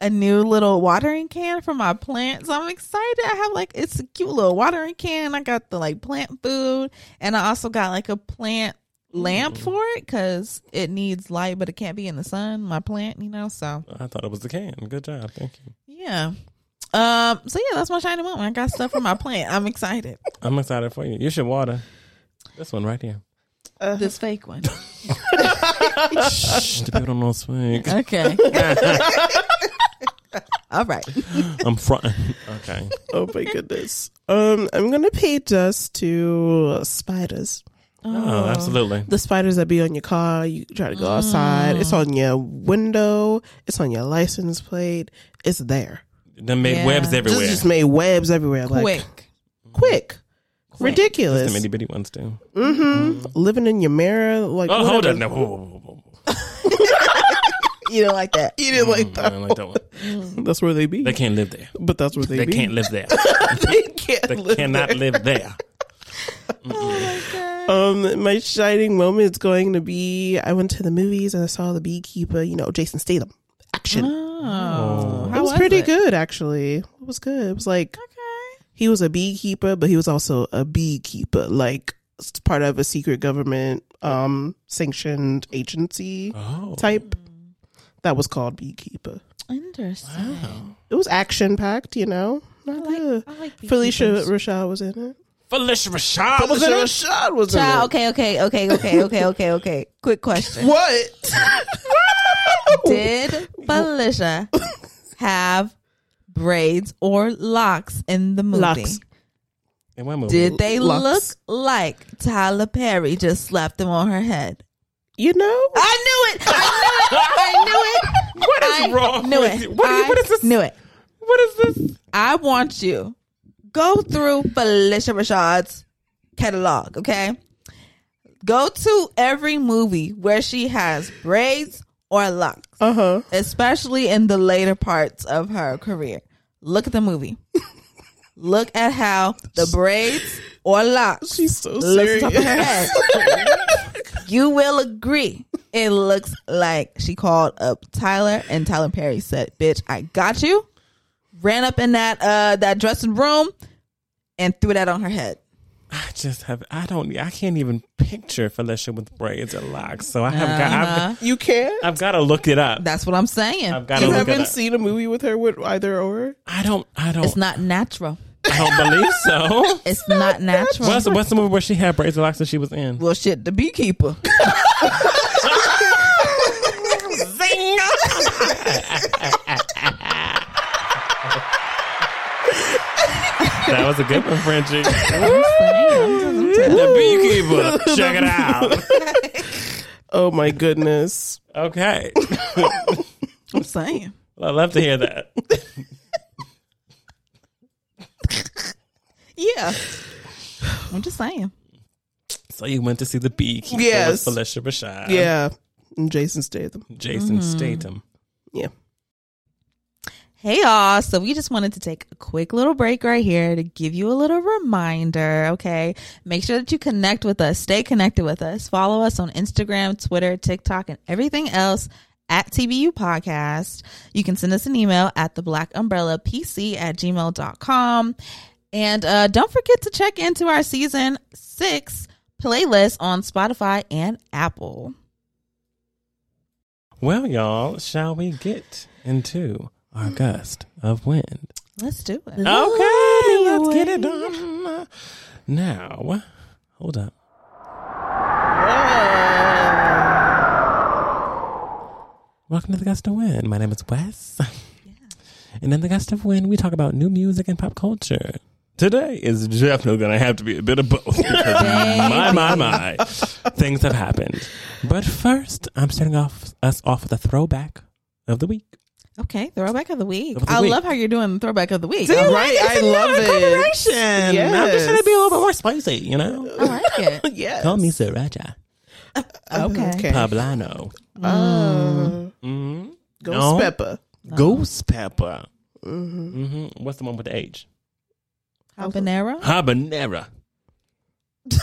A: a new little watering can for my plants. I'm excited. I have like it's a cute little watering can. I got the like plant food, and I also got like a plant lamp
B: Mm.
A: for it because it needs light, but it can't be in the sun. My plant, you know. So
B: I thought it was the can. Good job. Thank you.
A: yeah. Um. So yeah, that's my shiny moment. I got stuff for my plant. I'm excited.
B: I'm excited for you. You should water this one right here.
A: This fake one.
B: Shh, the people don't know swing.
A: Okay. *laughs* All right.
B: I'm fronting. Okay.
C: Oh my goodness. Um, I'm gonna pay dust to spiders.
B: Oh, absolutely.
C: The spiders that be on your car. You try to go outside. It's on your window. It's on your license plate. It's there.
B: They made
A: Yeah.
B: webs
C: Just,
B: everywhere.
C: just made webs everywhere. Like
A: Quick.
C: quick,
B: the
C: ridiculous.
B: itty bitty ones too.
C: Mm-hmm. Living in your mirror, like
B: Oh, hold
C: whatever.
B: on. No, whoa, whoa, whoa, whoa. *laughs*
A: You don't like that.
C: You didn't like
B: I don't like that one.
C: That's where they be.
B: They can't live there.
C: but that's where they,
B: They
C: be.
B: can't live there. *laughs*
C: they can't
B: They
C: live
B: cannot
C: there.
B: live there. *laughs*
C: Um, my shining moment is going to be I went to the movies and I saw the beekeeper. You know, Jason Statham. Action.
A: Oh,
C: it
A: how
C: was, pretty
A: it?
C: good, actually. It was good. It was like
A: Okay.
C: he was a beekeeper, but he was also a beekeeper, like part of a secret government um sanctioned agency
B: Oh.
C: type. That was called beekeeper.
A: Interesting.
C: It was action packed, you know. Not good.
A: I like Phylicia.
C: Rashad was in it.
B: Phylicia Rashad was
C: Phylicia
B: in it.
C: Rashad was in it.
A: okay, okay, okay, okay, okay, okay, okay. Quick question.
C: What? *laughs*
A: Did Phylicia have braids or locks in the movie?
C: Locks.
B: In what movie?
A: Did they
C: Locks.
A: look like Tyler Perry just slapped them on her head?
C: You know?
A: I knew it. I knew it. I knew it.
B: What is
A: I
B: wrong
A: Knew
B: with
A: it.
B: you? What, you-
A: I
B: what is this?
A: Knew it.
B: What is this?
A: I want you go through Phylicia Rashad's catalog, okay? Go to every movie where she has braids or locks,
C: Uh huh.
A: especially in the later parts of her career. Look at the movie. *laughs* Look at how the braids or locks
C: She's so
A: looks
C: serious.
A: head. *laughs* you will agree. It looks like she called up Tyler and Tyler Perry said, "Bitch, I got you." Ran up in that uh that dressing room and threw that on her head.
B: I just have. I don't. I can't even picture Phylicia with braids or locks. So I have got.
A: Uh-huh.
B: I've,
C: You can't?
B: I've got to look it up.
A: That's what I'm saying.
B: I've got to
C: You
B: look it
C: haven't seen a movie with her with either or?
B: I don't. I don't.
A: It's not natural.
B: I don't believe so. *laughs*
A: It's not natural.
B: What's, what's the movie where she had braids and locks that she was in?
A: well, shit, the beekeeper. *laughs* *laughs*
B: That was a good one, Frenchie. *laughs* The beekeeper. Check it out. *laughs*
C: Oh my goodness.
B: Okay.
A: I'm saying.
B: I'd love to hear that.
A: Yeah. I'm just saying.
B: So you went to see the beekeeper
C: Yes.
B: with Phylicia Rashad.
C: Yeah. And Jason Statham.
B: Jason
A: Mm-hmm.
B: Statham.
C: Yeah.
A: Hey y'all, so we just wanted to take a quick little break right here to give you a little reminder, okay? Make sure that you connect with us, stay connected with us. Follow us on Instagram, Twitter, TikTok, and everything else at TBU Podcast. You can send us an email at the black umbrella PC at gmail.com. And uh, don't forget to check into our season six playlist on Spotify and Apple.
B: Well, y'all, shall we get into our hmm. gust of wind?
A: Let's do it.
B: Okay, let's get it done. Now, hold up. Welcome to the Gust of Wind. My name is Wes. And in the Gust of Wind, we talk about new music and pop culture. Today is definitely going to have to be a bit of both because *laughs* my, my, my, things have happened. But first, I'm starting off us off with a throwback of the week.
A: Okay, throwback of the week.
B: Of the
A: I
B: week.
A: love how you're doing throwback of the week.
B: See,
C: Right,
A: like it.
C: I love it.
B: Corporation.
C: Yes.
B: I'm just trying to be a little bit more spicy, you know?
A: I like it. *laughs*
C: Yes.
B: Call me Sriracha. *laughs*
A: Okay.
C: Okay.
B: Poblano.
C: Uh,
B: Mm-hmm.
C: Ghost
B: No.
C: Pepper.
B: Ghost pepper.
C: Mm-hmm.
B: hmm What's the one with the H?
A: Habanero.
B: Habanera. *laughs*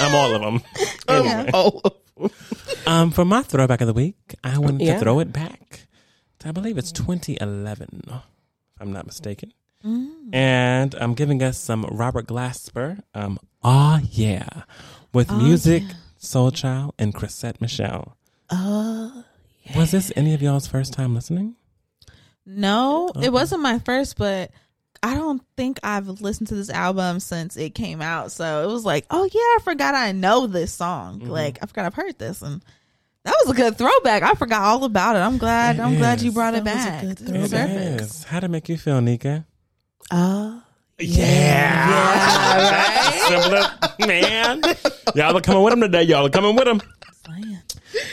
B: I'm all of them. Anyway.
C: Oh,
B: Um, for my throwback of the week, I wanted
C: Yeah.
B: to throw it back I believe it's 2011, if I'm not mistaken. And I'm giving us some Robert Glasper. Um, ah, yeah, with music, Soul Child, and Chrisette Michelle.
C: Uh, yeah.
B: Was this any of y'all's first time listening?
A: No, it wasn't my first, but I don't think I've listened to this album since it came out. So it was like, oh yeah, I forgot I know this song.
B: Mm-hmm.
A: Like I forgot I've heard this, and that was a good throwback. I forgot all about it. I'm glad.
B: It
A: I'm glad you
B: is.
A: brought it
C: That was a
A: back.
C: good
A: to the
B: It
A: surface.
B: is. How'd it make you feel, Nika?
C: uh,
B: Yeah. *laughs* Simple, man. Y'all are coming with him today. Y'all are coming with him.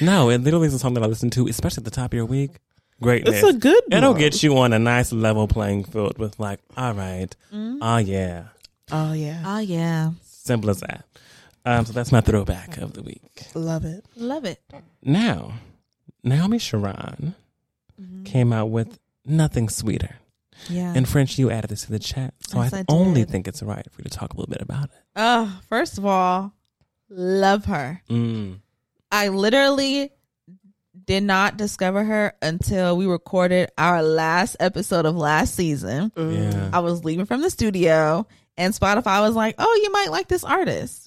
B: No, it literally is a song that I listen to, especially at the top of your week. Greatness.
C: It's a good
B: It'll get you on a nice level playing field with like, all right, oh yeah,
C: oh yeah,
A: Oh yeah,
B: simple as that. Um, so that's my throwback of the week.
C: love it.
A: love it.
B: Now, Naomi Sharon came out with nothing sweeter.
A: Yeah.
B: In French, you added this to the chat, so
A: Yes,
B: I,
A: I
B: only think it's right for you to talk a little bit about it.
A: Oh, first of all, love her.
B: Mm.
A: I literally did not discover her until we recorded our last episode of last season.
B: Yeah.
A: I was leaving from the studio and Spotify was like, "Oh, you might like this artist."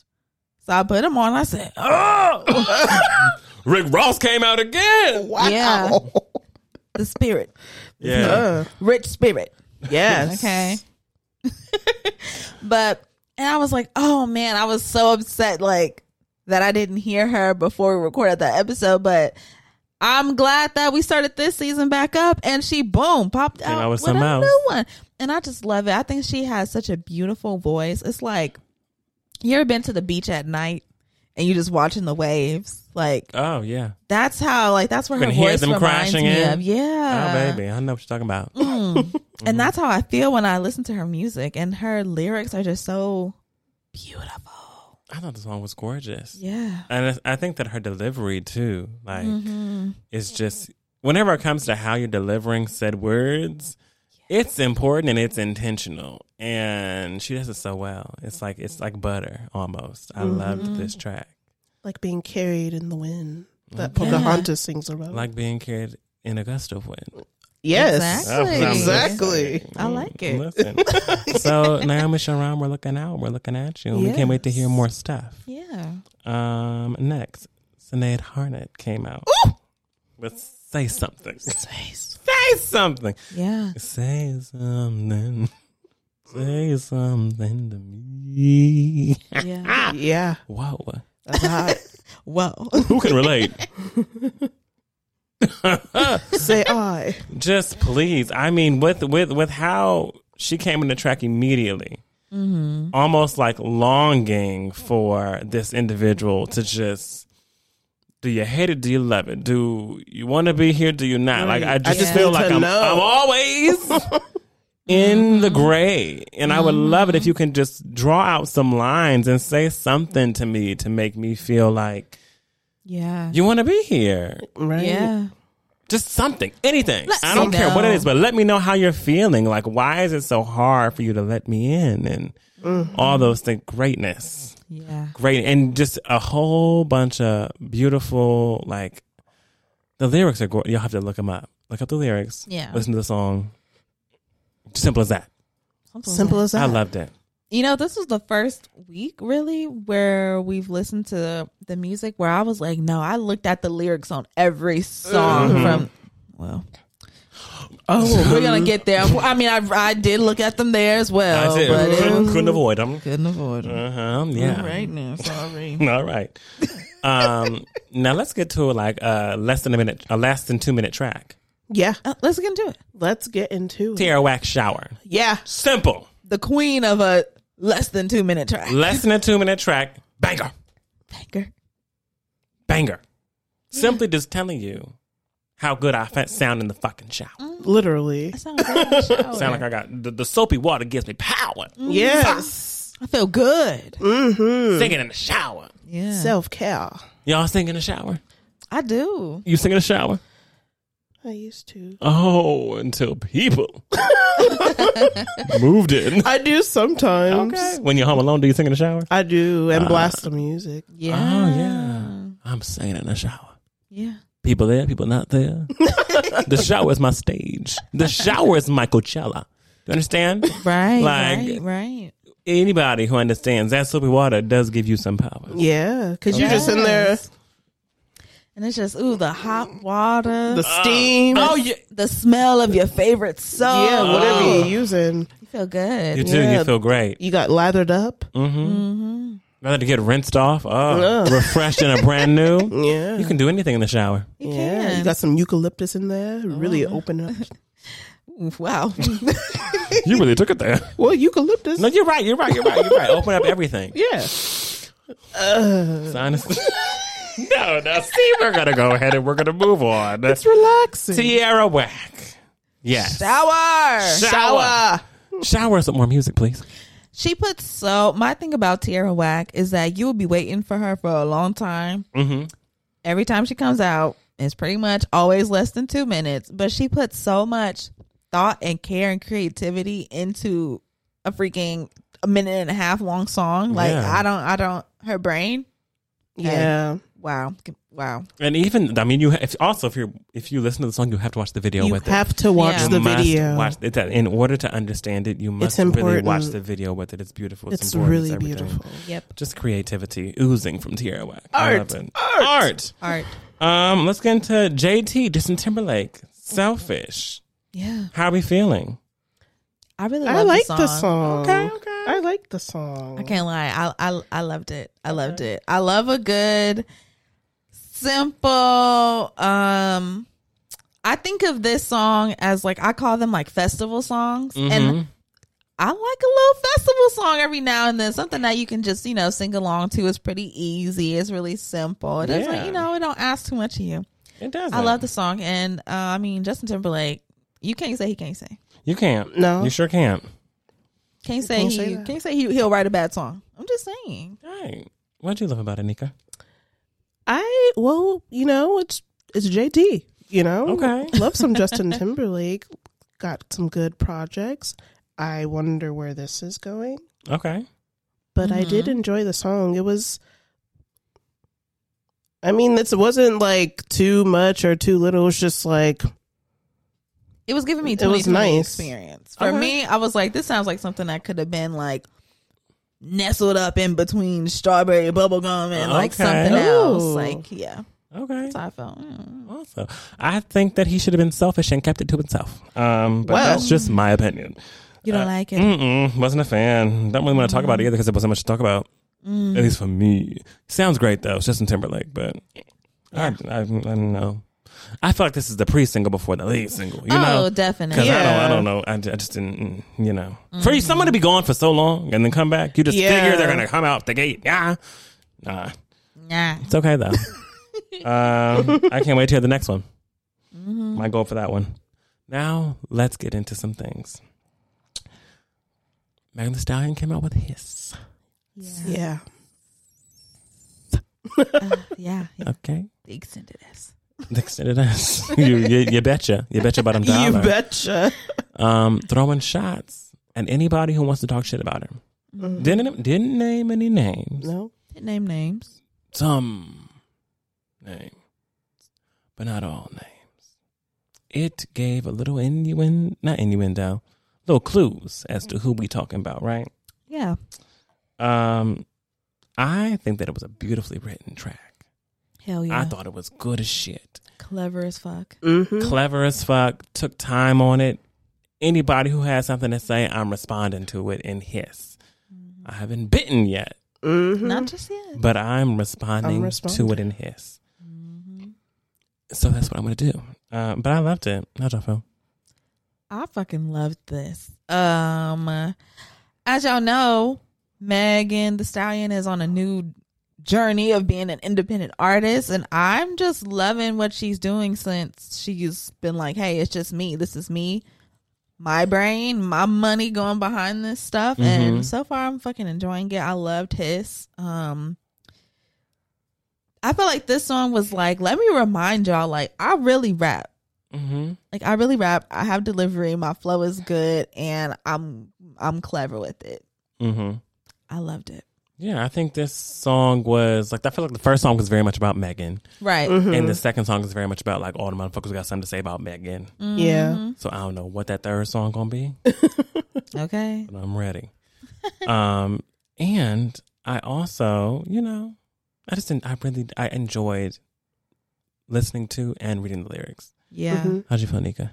A: So I put them on. I said, "Oh, *laughs*
B: Rick Ross came out again. *laughs*
C: Wow.
A: Yeah. the spirit,
B: Yeah.
C: Uh,
A: rich spirit."
C: yes.
A: Okay. *laughs* but and I was like, "Oh man, I was so upset like that I didn't hear her before we recorded that episode, but I'm glad that we started this season back up and she boom popped
B: Came
A: out,
B: out with
A: with, a
B: else.
A: new one. And I just love it. I think she has such a beautiful voice. It's like you ever been to the beach at night and you just watching the waves? Like
B: Oh yeah.
A: that's how like that's where
B: You
A: her voice
B: them
A: reminds
B: crashing
A: me
B: in?
A: of. Yeah.
B: oh baby, I know what you're talking about.
A: Mm. *laughs* And that's how I feel when I listen to her music and her lyrics are just so beautiful.
B: I thought the song was gorgeous.
A: Yeah.
B: And I think that her delivery too, like,
A: Mm-hmm.
B: is just whenever it comes to how you're delivering said words, it's important and it's intentional. And she does it so well. It's like it's like butter almost. I
A: Mm-hmm.
B: loved this track.
C: Like being carried in the wind that
B: Mm-hmm.
A: Yeah.
C: Pocahontas sings about.
B: Like being carried in a gust of wind.
C: yes,
A: Exactly.
B: I'm
C: Exactly.
A: I like it.
B: Listen. *laughs* so Naomi Sharon, we're looking out. We're looking at you. and We can't wait to hear more stuff.
A: Yeah.
B: Um, next, Sinead Harnett came out. With say something. Say something.
A: Yeah.
B: Say something. Say something to me.
A: Yeah. *laughs*
C: Yeah,
B: Whoa.
C: that's hot.
A: Whoa. *laughs*
B: Who can relate? *laughs*
C: Say I.
B: Just please. I mean, with with with how she came in the track immediately, mm-hmm. almost like longing for this individual to just. Do you hate it? Do you love it? Do you want to be here? Do you not? Like I
C: I
B: just
C: just
B: feel like
C: to
B: I'm. I'm always *laughs* in the gray, and I would love it if you can just draw out some lines and say something to me to make me feel like
A: Yeah.
B: you want to be here
C: Right.
A: Yeah.
B: just something, anything.
A: Let
B: I don't
A: me
B: care what it is, but let me know how you're feeling. Like, why is it so hard for you to let me in and
A: Mm-hmm.
B: all those things? Greatness,
A: Yeah.
B: great, and just a whole bunch of beautiful. Like, the lyrics are. Go- You'll have to look them up. Look up the lyrics.
A: Yeah.
B: Listen to the song. Simple as that.
C: Simple as that.
B: I loved it.
A: You know, this was the first week really where we've listened to the music where I was like, no, I looked at the lyrics on every song
B: Mm-hmm.
A: from well Oh, we're gonna get there. I mean, I I did look at them there as well,
B: I did.
A: but it
B: couldn't,
A: was,
B: couldn't avoid them.
A: couldn't avoid them.
B: Uh huh. Yeah.
A: Right now, sorry. *laughs*
B: All right. Um. now let's get to like uh less than a minute, a less than two minute track.
C: Yeah.
A: Uh, let's get into it.
C: Let's get into it.
B: Tierra Whack Shower.
C: Yeah.
B: Simple.
A: The queen of a less than two minute track.
B: Less than a two minute track. Banger.
A: Banger.
B: Banger. Simply just telling you how good I fa- sound in the fucking shower. Mm.
C: Literally.
A: That sounds good in shower. *laughs*
B: Sound like I got the, the soapy water gives me power. Mm.
C: Yes.
A: I feel good.
C: Mm-hmm.
B: Singing in the shower.
A: Yeah,
C: Self care.
B: Y'all sing in the shower?
A: I do.
B: You sing in the shower?
C: I used to.
B: Oh, until people *laughs* moved in.
C: I do sometimes.
B: Okay. When you're home alone, do you sing in the shower?
C: I do and uh, blast the music.
A: Yeah.
B: Oh, yeah. I'm singing in the shower.
A: Yeah.
B: People there, people not there. the shower is my stage. The shower is my Coachella. Do you understand?
A: Right,
B: Like-
A: right, right.
B: Anybody who understands that soapy water does give you some power.
C: Yeah, because you're just in there,
A: And it's just ooh, the hot water,
C: the uh, steam.
B: Oh yeah,
A: the smell of your favorite soap.
C: yeah, whatever
A: Oh,
C: you're using.
A: you feel good.
B: you do.
C: Yeah.
B: You feel great.
C: You got lathered up. Mm-hmm. Mm-hmm.
B: Rather to get rinsed off, oh, refreshed and a brand new. *laughs*
C: Yeah.
B: You can do anything in the shower.
A: You
C: yeah,
A: can.
C: you got some eucalyptus in there. Really uh-huh. open up. *laughs*
A: wow.
B: You really took it there.
C: Well, eucalyptus.
B: No, you're right. You're right. You're right. You're right. Open up everything. *laughs*
C: Yeah.
B: Sinus. no, no. See, we're gonna go ahead and we're gonna move on.
C: It's relaxing.
B: Tierra Whack. Yes.
A: Shower.
B: Shower. Shower some more music, please.
A: She puts so my thing about Tierra Whack is that you will be waiting for her for a long time.
B: Mm-hmm.
A: Every time she comes out, it's pretty much always less than two minutes. But she puts so much thought and care and creativity into a freaking a minute and a half long song. Like
B: Yeah.
A: I don't, I don't. Her brain,
C: Yeah.
A: Wow, wow.
B: And even, I mean, you if, also if you if you listen to the song, you have to watch the video
C: You
B: with
C: have
B: it.
C: to watch
A: Yeah.
C: The
B: must
C: video.
B: Watch it. In order to understand it, you must really watch the video with it. It's beautiful. It's,
C: It's really
B: It's
C: beautiful.
A: Yep.
B: Just creativity oozing from Tierra Whack. I
C: Art.
B: Art.
A: Art.
B: Um, let's get into JT, Justin Timberlake. Selfish.
A: Yeah.
B: How are we feeling?
A: I really
C: I like
A: the
C: the
A: song.
C: song.
B: Okay, okay.
C: I like the song.
A: I can't lie. I I I loved it. I loved it. I love a good simple um I think of this song as like I call them like festival songs and I like a little festival song every now and then something that you can just, you know, sing along to. It's pretty easy. It's really simple. It doesn't,
B: Yeah.
A: you know, it don't ask too much of you.
B: It does.
A: I love the song and uh, I mean Justin Timberlake, you can't say he can't say.
B: You can't.
C: No.
B: You sure can't.
A: Can't say
C: can't
A: he
C: say
A: can't say he, he'll write a bad song. I'm just saying.
B: Hey, what'd you love about it, Nika?
C: I well, you know, it's it's JT. You know,
B: Okay. *laughs*
C: Love some Justin Timberlake. Got some good projects. I wonder where this is going,
B: Okay.
C: but I did mm-hmm. enjoy the song. It was. I mean, this wasn't like too much or too little. It was just like
A: It was giving me
C: It was
A: 2020
C: nice.
A: experience. For
B: Okay.
A: me, I was like, this sounds like something that could have been like nestled up in between strawberry bubblegum and like
B: Okay.
A: something else.
C: Ooh.
A: Like, yeah.
B: Okay.
A: That's how I felt. Mm.
B: Also, I think that he should have been selfish and kept it to himself. Um, but
C: Well.
B: that's just my opinion.
A: You don't like it?
B: Mm-mm, wasn't a fan. Don't really want to talk about it either because there wasn't much to talk about.
A: Mm.
B: At least for me. Sounds great though. It's Justin Timberlake, but I, I, I don't know. I feel like this is the pre-single before the lead single. You
A: oh,
B: know,
A: definitely.
B: Because I don't, I don't know. I, I just didn't, mm, you know. For someone to be gone for so long and then come back, you just
C: Yeah.
B: figure they're gonna come out the gate. Yeah, nah,
A: Nah.
B: it's okay though. *laughs* um, I can't wait to hear the next one. My goal for that one. Now let's get into some things. Megan Thee Stallion came out with Hiss.
C: yeah. *laughs*
A: Uh, yeah. yeah.
B: Okay,
A: The extended S.
B: the extended S. you, you, you betcha. You betcha about him. *laughs*
C: You betcha.
B: um, throwing shots at anybody who wants to talk shit about her. Didn't didn't name any names.
C: No.
A: Didn't name names.
B: Some names, but not all names. It gave a little innuendo, not innuendo, little clues as to who we talking about, right?
A: Yeah.
B: Um, I think that it was a beautifully written track.
A: Hell yeah.
B: I thought it was good as shit,
A: Clever as fuck.
C: Mm-hmm.
B: clever as fuck. Took time on it. Anybody who has something to say, I'm responding to it in hiss. I haven't bitten yet,
C: Mm-hmm.
A: Not just yet.
B: but I'm responding,
C: I'm
B: to it in hiss. So that's what I'm going to do. Uh, but I loved it. How'd y'all feel?
A: I fucking loved this. Um, as y'all know, Megan Thee Stallion is on a new journey of being an independent artist, and I'm just loving what she's doing since she's been like, "Hey, it's just me. This is me, my brain, my money going behind this stuff." And so far, I'm fucking enjoying it. I loved his. Um, I feel like this song was like, let me remind y'all, like, I really rap.
B: Mm-hmm.
A: Like I really rap. I have delivery. My flow is good, and I'm I'm clever with it.
B: Mm-hmm.
A: I loved it.
B: Yeah, I think this song was like I feel like the first song was very much about Megan,
A: Right. Mm-hmm.
B: and the second song is very much about like all the motherfuckers got something to say about Megan. Mm-hmm.
C: Yeah.
B: So I don't know what that third song gonna be, *laughs*
A: Okay.
B: but I'm ready. um, and I also, you know, I just I really I enjoyed listening to and reading the lyrics.
A: Yeah. Mm-hmm.
B: How'd you feel, Nika?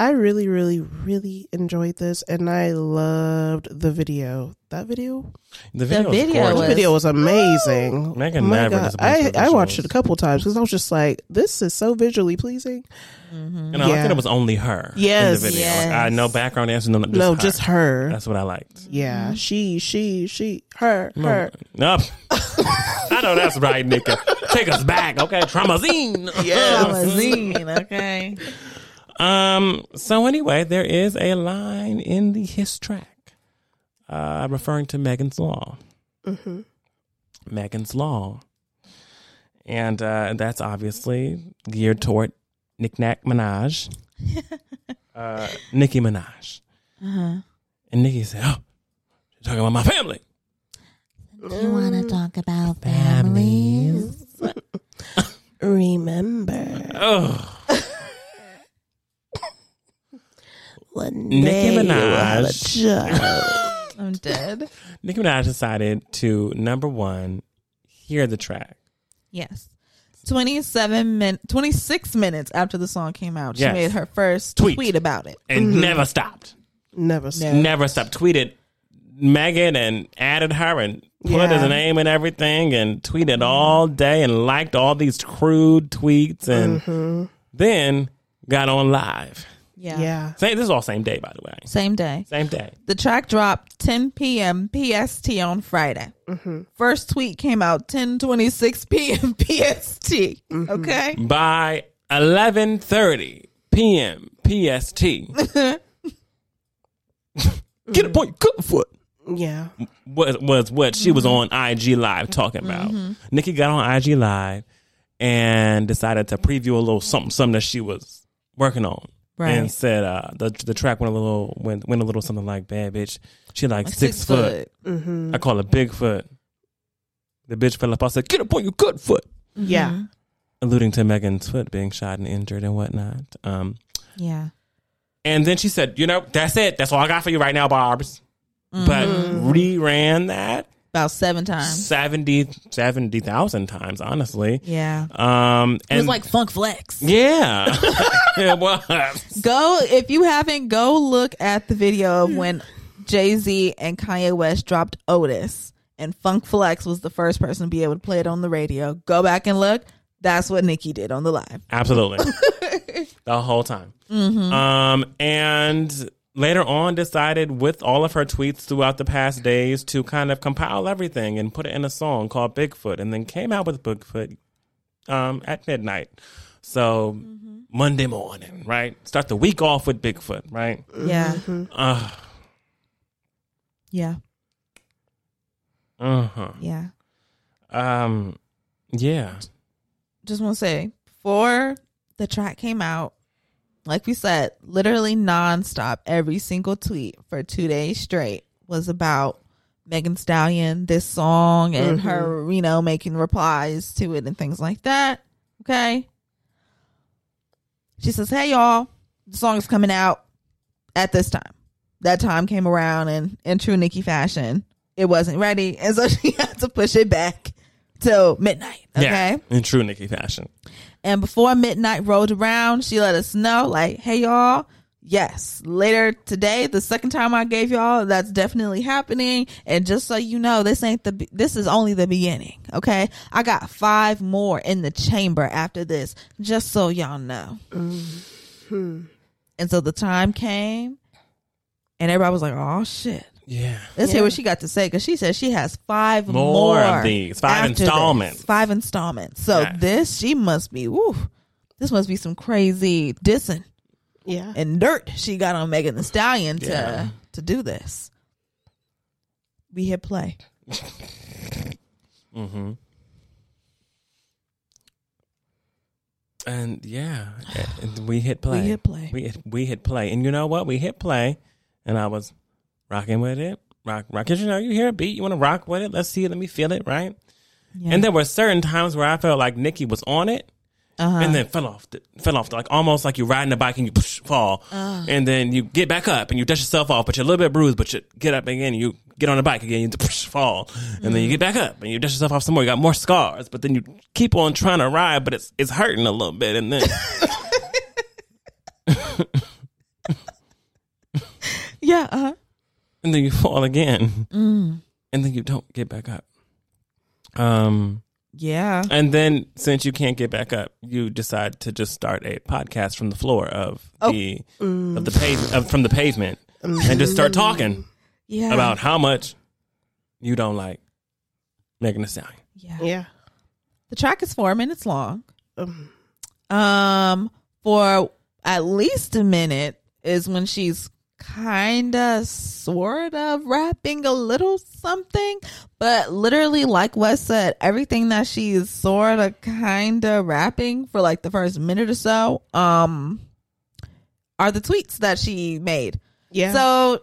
C: I really, really, really enjoyed this, and I loved the video. That video,
B: The video,
A: video
B: was
C: the video was amazing.
B: Megan
C: Oh my
B: never
C: God.
B: disappoints
C: I I watched it a couple times because I was just like, "This is so visually pleasing." Mm-hmm.
B: And I like
C: Yeah.
B: that it was only her.
C: Yes.
B: in the video.
A: Yes.
B: Like, I no background dancers, no, just
C: no,
B: her.
C: just her.
B: That's what I liked.
C: yeah, mm-hmm. she, she, she, her, her.
B: Nope. *laughs* I know that's right, Nika. Take us back, okay? Traumazine.
A: Yeah, traumazine, okay.
B: Um. So anyway, there is a line in the hiss track, uh, referring to Megan's Law. Megan's Law, and uh, that's obviously geared toward Nick Nack Minaj, *laughs* uh, Nicki Minaj, and Nicki said, "Oh, you're talking about my family."
A: Do you want to talk about families? *laughs*
C: Remember
B: Oh,
C: one
B: Nicki
C: day you will have a
B: Minaj. *laughs*
A: I'm dead.
B: Nicki Minaj decided to number one hear the track.
A: Yes. 27 min 26 minutes after the song came out, she
B: Yes.
A: made her first
B: Tweet.
A: tweet, about it.
B: and mm-hmm. never stopped.
C: Never. saw.
B: Never stopped. Tweeted Megan and added her and put
C: Yeah.
B: his name and everything and tweeted all day and liked all these crude tweets and mm-hmm. then got on live.
A: Yeah.
C: Yeah.
B: Same, this is all same day, by the way.
A: Same day.
B: Same day.
A: The track dropped 10 p.m. PST on Friday. Mm-hmm. First tweet came out 10:26 p.m. PST. Okay.
B: By 11:30 p.m. PST. Get a point, good foot.
C: Yeah.
B: was was what she was mm-hmm. on IG Live talking about. Mm-hmm. Nicki got on IG Live and decided to preview a little something something that she was working on.
A: Right.
B: And said uh, the the track went a little went, went a little something like bad bitch. She like,
A: Like
B: six,
A: six
B: foot.
A: foot.
B: I call her Bigfoot. The bitch fell up. I said, "Get up on your good foot,"
C: Yeah.
B: alluding to Megan's foot being shot and injured and whatnot. Um,
A: Yeah.
B: and then she said, "You know, that's it. That's all I got for you right now, Barb's." But reran that
A: About seven times.
B: 70 70,000 times, honestly.
A: Yeah.
B: Um,
A: It was like Funk Flex.
B: yeah, *laughs* it was.
A: Go if you haven't, go look at the video of when Jay Z and Kanye West dropped Otis, and Funk Flex was the first person to be able to play it on the radio. Go back and look. That's what Nicki did on the live.
B: Absolutely. *laughs* the whole time. Um, and later on decided with all of her tweets throughout the past days to kind of compile everything and put it in a song called Bigfoot and then came out with Bigfoot um, at midnight. So Monday morning, right? Start the week off with Bigfoot, right?
A: Yeah.
B: Uh,
A: Yeah.
B: uh-huh.
A: Yeah.
B: Um, yeah.
A: Just want to say before the track came out, like we said, literally nonstop, every single tweet for two days straight was about Megan Stallion, this song, and mm-hmm. her, you know, making replies to it and things like that. Okay. She says, Hey, y'all, the song is coming out at this time. That time came around, and in true Nicki fashion, it wasn't ready. And so *laughs* she had to push it back till midnight. Okay.
B: Yeah. In true Nicki fashion.
A: And before midnight rolled around, she let us know, like, hey, y'all, yes, later today, the second time I gave y'all, that's definitely happening. And just so you know, this ain't the, this is only the beginning. Okay. I got five more in the chamber after this, just so y'all know. Mm-hmm. And so the time came, and everybody was like, oh, shit.
B: Yeah.
A: Let's hear what she got to say because she says she has five
B: More
A: more,
B: of these, five
A: after this.
B: installments.
A: Five installments. So
B: Yes.
A: this, she must be, woo, this must be some crazy dissing
C: Yeah.
A: and dirt she got on Megan Thee Stallion to
B: Yeah.
A: to do this. We hit play. *laughs*
B: Mm-hmm. And yeah, and we hit play.
A: We hit play.
B: We hit, we hit play, and you know what? We hit play, and I was rocking with it, rock, rock. 'Cause, you know, you hear a beat, you want to rock with it. Let's see it. Let me feel it, right? And there were certain times where I felt like Nicki was on it.
A: Uh-huh.
B: And then fell off, the, fell off, like almost like you're riding a bike and you push, fall, and then you get back up and you dust yourself off, but you're a little bit bruised, but you get up again, you get on the bike again, you push, fall, and then you get back up and you dust yourself off some more. You got more scars, but then you keep on trying to ride, but it's it's hurting a little bit, and then *laughs*
A: Yeah. Uh-huh.
B: And then you fall again, and then you don't get back up. Um,
A: Yeah.
B: and then since you can't get back up, you decide to just start a podcast from the floor of the of the pave of, from the pavement, and just start talking
A: Yeah.
B: about how much you don't like Megan Thee Stallion.
A: Yeah.
C: Yeah.
A: The track is four minutes long.
C: Um,
A: Um, for at least a minute is when she's kind of, sort of rapping a little something, but literally, like Wes said, everything that she's sort of, kind of rapping for like the first minute or so, um, are the tweets that she made.
C: yeah.
A: So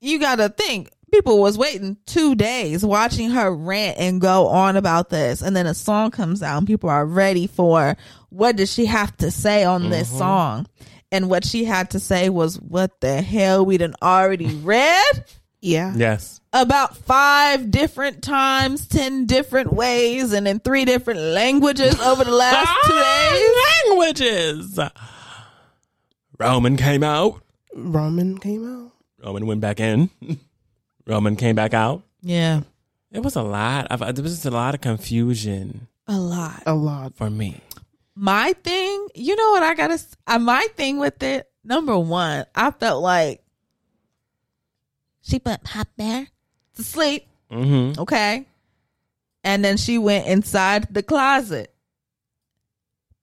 A: you got to think people was waiting two days watching her rant and go on about this, and then a song comes out, and people are ready for what does she have to say on this song. And what she had to say was, "What the hell? We done already read
C: yeah.
B: Yes,
A: about five different times, ten different ways, and in three different languages over the last *laughs* two days."
B: languages. Roman came out.
C: Roman came out.
B: Roman went back in. *laughs* Roman came back out.
A: Yeah,
B: It was a lot. Of, there was just a lot of confusion
A: a lot.
C: A lot.
B: for me.
A: My thing, you know what I gotta, uh, my thing with it, number one, I felt like she put Pop Bear to sleep,
B: Mm-hmm.
A: okay? And then she went inside the closet,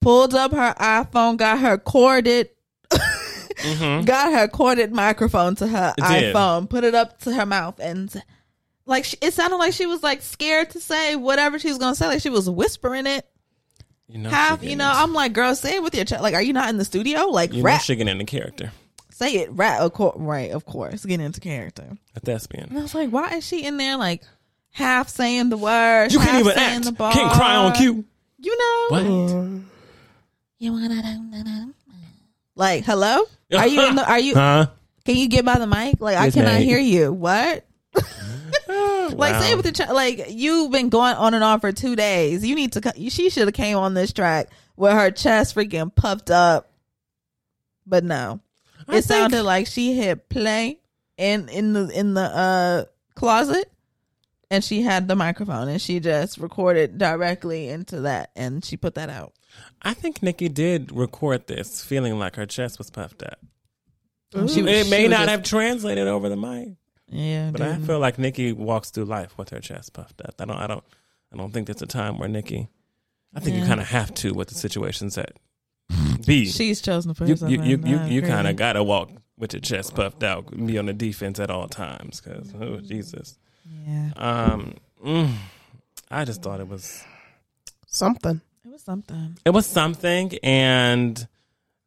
A: pulled up her iPhone, got her corded, *laughs* got her corded microphone to her
B: Mm-hmm. It did.
A: iPhone, put it up to her mouth, and like she, it sounded like she was like scared to say whatever she was gonna say, like she was whispering it
B: You know,
A: half, you know,
B: into-
A: I'm like, girl, say it with your chest. Like, are you not in the studio? Like,
B: you know,
A: rap.
B: she getting into character.
A: say it, rap. Of course, right, of course, get into character.
B: A thespian.
A: And I was like, why is she in there like half saying the words?
B: You
A: half
B: can't even
A: saying
B: act.
A: The bar?
B: Can't cry on cue.
A: You know,
B: What?
A: you wanna like, hello? Are you? In the, are you? *laughs*
B: Huh?
A: Can you get by the mic? Like, I cannot
B: mate.
A: hear you. What? *laughs* Like, say with the ch- like you've been going on and on for two days. You need to. co- She should have came on this track with her chest freaking puffed up, but no, it
B: think-
A: sounded like she hit play in in the in the uh closet, and she had the microphone and she just recorded directly into that, and she put that out.
B: I think Nicki did record this feeling like her chest was puffed up.
A: She,
B: It
A: she
B: may
A: was
B: not
A: just-
B: have translated over the mic,
A: Yeah,
B: but I feel like Nicki walks through life with her chest puffed up. I don't. I don't. I don't think there's a time where Nicki. I think you kind of have to with the situations that be.
A: she's chosen the
B: you
A: person.
B: you you, you,
A: I
B: you kind of got to walk with your chest puffed out, be on the defense at all times. Because oh Jesus,
A: yeah,
B: um, mm, I just thought it was
C: Something.
A: it was something.
B: it was something, and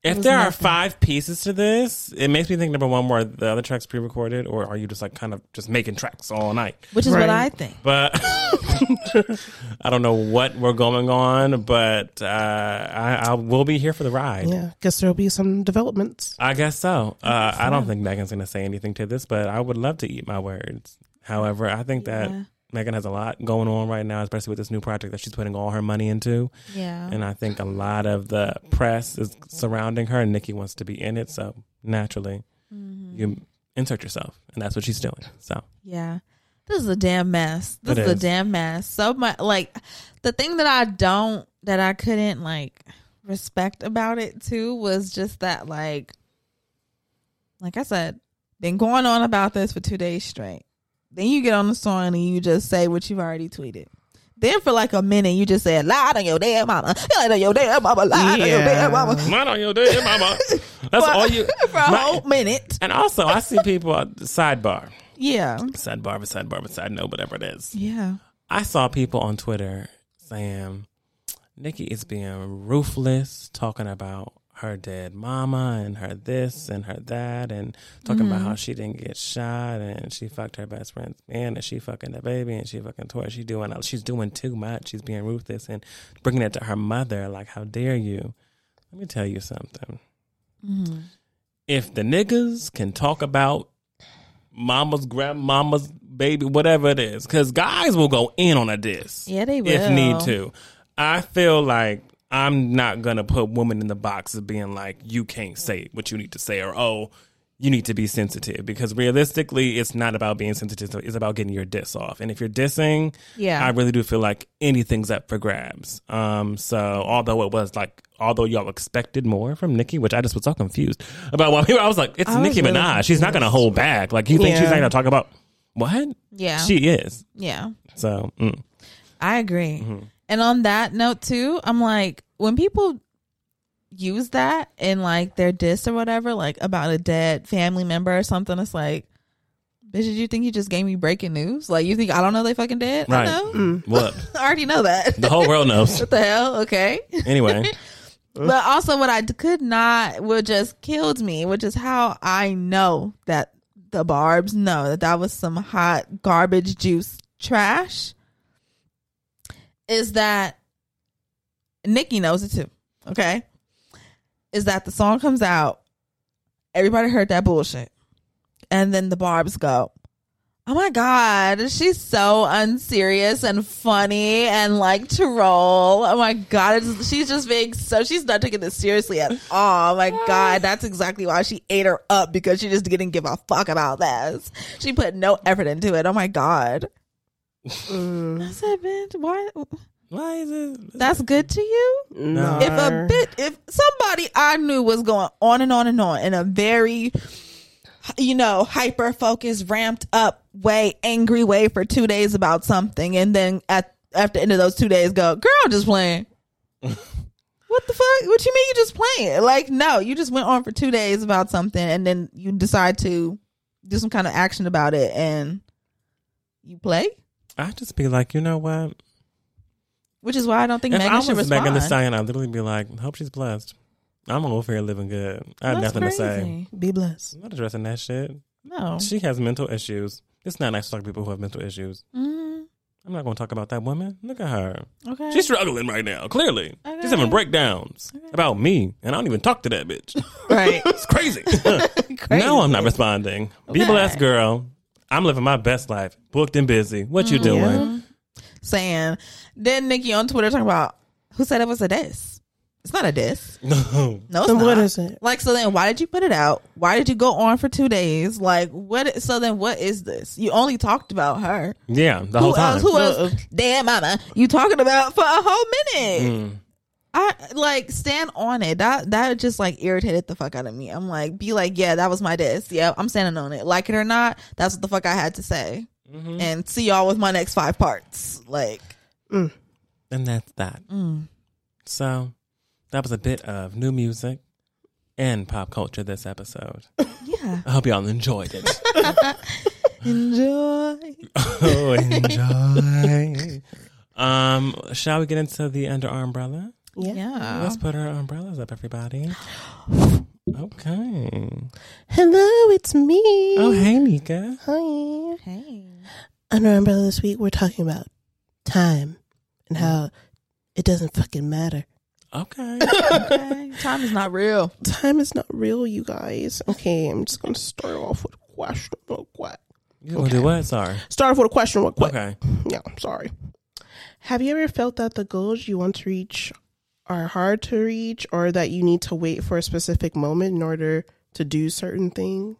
B: if
A: was
B: there are five pieces to this, it makes me think number one, were the other tracks pre-recorded, or are you just like kind of just making tracks all night?
A: Which is
C: Right.
A: what I think.
B: But *laughs* I don't know what we're going on, but uh, I, I will be here for the ride.
C: Yeah. Guess there'll be some developments.
B: I guess so. Uh, I don't think Megan's going to say anything to this, but I would love to eat my words. However, I think that
A: Yeah.
B: Megan has a lot going on right now, especially with this new project that she's putting all her money into.
A: Yeah.
B: And I think a lot of the press is surrounding her, and Nicki wants to be in it. So naturally,
A: Mm-hmm.
B: you insert yourself, and that's what she's doing. So
A: Yeah. This is a damn mess. This is a damn mess. So much like the thing that I don't that I couldn't like respect about it too was just that like like I said, been going on about this for two days straight. Then you get on the song and you just say what you've already tweeted. Then for like a minute you just said lie on your damn mama, lie on your damn mama, lie on your
C: Yeah.
A: damn mama.
B: not on your day, mama. That's all you. *laughs*
A: for a
B: My-
A: whole minute.
B: and also, I see people at the sidebar,
A: Yeah.
B: sidebar, but sidebar, but side note, whatever it is.
A: Yeah.
B: I saw people on Twitter saying Nicki is being ruthless, talking about her dead mama and her this and her that and talking about
A: Mm-hmm.
B: how she didn't get shot and she fucked her best friend's man and she fucking the baby and she fucking tore she doing she's doing too much she's being ruthless and bringing it to her mother like how dare you let me tell you something
A: Mm-hmm.
B: if the niggas can talk about mama's grandmama's baby whatever it is because guys will go in on a diss
A: Yeah, they will if
B: need to. I feel like I'm not gonna put women in the box of being like you can't say what you need to say or oh you need to be sensitive because realistically it's not about being sensitive it's about getting your diss off and if you're dissing
A: Yeah.
B: I really do feel like anything's up for grabs um so although it was like although y'all expected more from Nicki which I just was so confused about why people I was like it's
A: I was
B: Nicki
A: really
B: Minaj she's not gonna hold back like you think she's not gonna talk about what
A: Yeah.
B: she is
A: yeah.
B: so mm.
A: I agree.
B: Mm-hmm.
A: And on that note too, I'm like, when people use that in like their diss or whatever, like about a dead family member or something, it's like, bitch, did you think you just gave me breaking news? Like, you think I don't know they fucking dead?
B: Right.
A: I know. Mm. *laughs*
B: what *laughs*
A: I already know that.
B: the whole world knows *laughs*
A: what the hell? Okay.
B: anyway
A: But also, what I could not, what just killed me, which is how I know that the Barbz know that that was some hot garbage juice trash, is that Nicki knows it too. Okay. Is that the song comes out, everybody heard that bullshit. And then the Barbz go, Oh my God, she's so unserious and funny and like to roll. Oh my God, it's, she's just being so, she's not taking this seriously at all. Oh my *sighs* God, that's exactly why she ate her up because she just didn't give a fuck about this. She put no effort into it. Oh my God. Mm. I said, bitch, why?
B: why is it
A: That's good to you?
C: No.
A: If a bit, if somebody I knew was going on and on and on in a very, you know, hyper focused, ramped up way, angry way for two days about something, and then at after the end of those two days, go, girl, I'm just playing. *laughs* what the fuck? What you mean you just playing? Like, no, you just went on for two days about something, and then you decide to do some kind of action about it, and you play.
B: I just be like, you know what?
A: Which is why I don't think
B: If
A: Megan
B: I
A: should
B: was
A: respond.
B: Megan Thee Stallion, I'd literally be like, hope she's blessed. I'm over here living good. I have
A: That's
B: nothing to say.
C: Be blessed.
B: I'm not addressing that shit.
A: No.
B: She has mental issues. It's not nice to talk to people who have mental issues.
A: Mm,
B: I'm not going to talk about that woman. Look at her.
A: okay.
B: She's struggling right now, clearly.
A: Okay.
B: She's having breakdowns about me, and I don't even talk to that bitch. *laughs*
A: right. *laughs*
B: It's *laughs* crazy. no, I'm not responding. Be blessed, girl. I'm living my best life, booked and busy. What you doing?
A: saying. Then Nicki on Twitter talking about who said it was a diss. It's not a diss. *laughs*
B: No.
A: No, it's
C: Then
A: not.
C: what is it?
A: Like so then why did you put it out? Why did you go on for two days? Like what so then what is this? You only talked about her.
B: Yeah, the whole time.
A: else who else
C: Uh-uh.
A: damn mama you talking about for a whole minute.
B: Mm.
A: I like stand on it. That that just like irritated the fuck out of me. I'm like, be like, yeah, that was my diss. Yeah, I'm standing on it. Like it or not, that's what the fuck I had to say.
B: Mm-hmm.
A: And see y'all with my next five parts. Like,
B: And that's that.
A: mm.
B: So that was a bit of new music and pop culture this episode.
A: yeah,
B: I hope y'all enjoyed it. *laughs*
A: enjoy. *laughs*
B: oh, enjoy. Um, shall we get into the under umbrella?
C: Yeah.
A: Yeah,
B: Let's put our umbrellas up, everybody. *gasps* Okay.
C: Hello, it's me.
B: Oh, hey, Nika.
C: Hi.
A: hey,
C: Under Umbrella this week, we're talking about time and how it doesn't fucking matter.
B: Okay. *laughs*
A: okay. Time is not real.
C: Time is not real, you guys. Okay, I'm just going to start off with a question real quick.
B: You gonna do what? Sorry.
C: Start off with a question real quick.
B: Okay.
C: Yeah, I'm sorry. Have you ever felt that the goals you want to reach are hard to reach or that you need to wait for a specific moment in order to do certain things?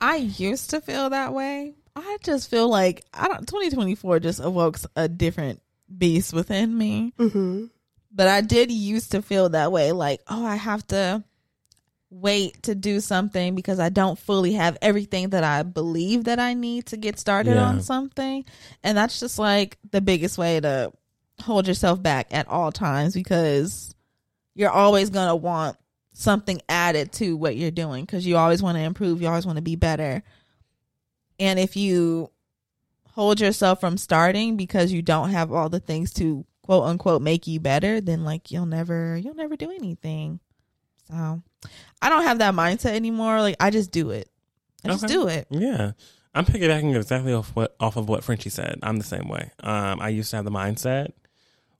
A: I used to feel that way. I just feel like I don't. 2024 just evokes a different beast within me.
C: Mm-hmm.
A: But I did used to feel that way. Like, oh, I have to wait to do something because I don't fully have everything that I believe that I need to get started
B: Yeah.
A: on something. And that's just like the biggest way to hold yourself back at all times because you're always going to want something added to what you're doing because you always want to improve, you always want to be better. And if you hold yourself from starting because you don't have all the things to quote unquote make you better, then like you'll never you'll never do anything. So I don't have that mindset anymore. Like I just do it. I just
B: Okay.
A: do it.
B: Yeah. I'm piggybacking exactly off what off of what Frenchie said. I'm the same way. Um, I used to have the mindset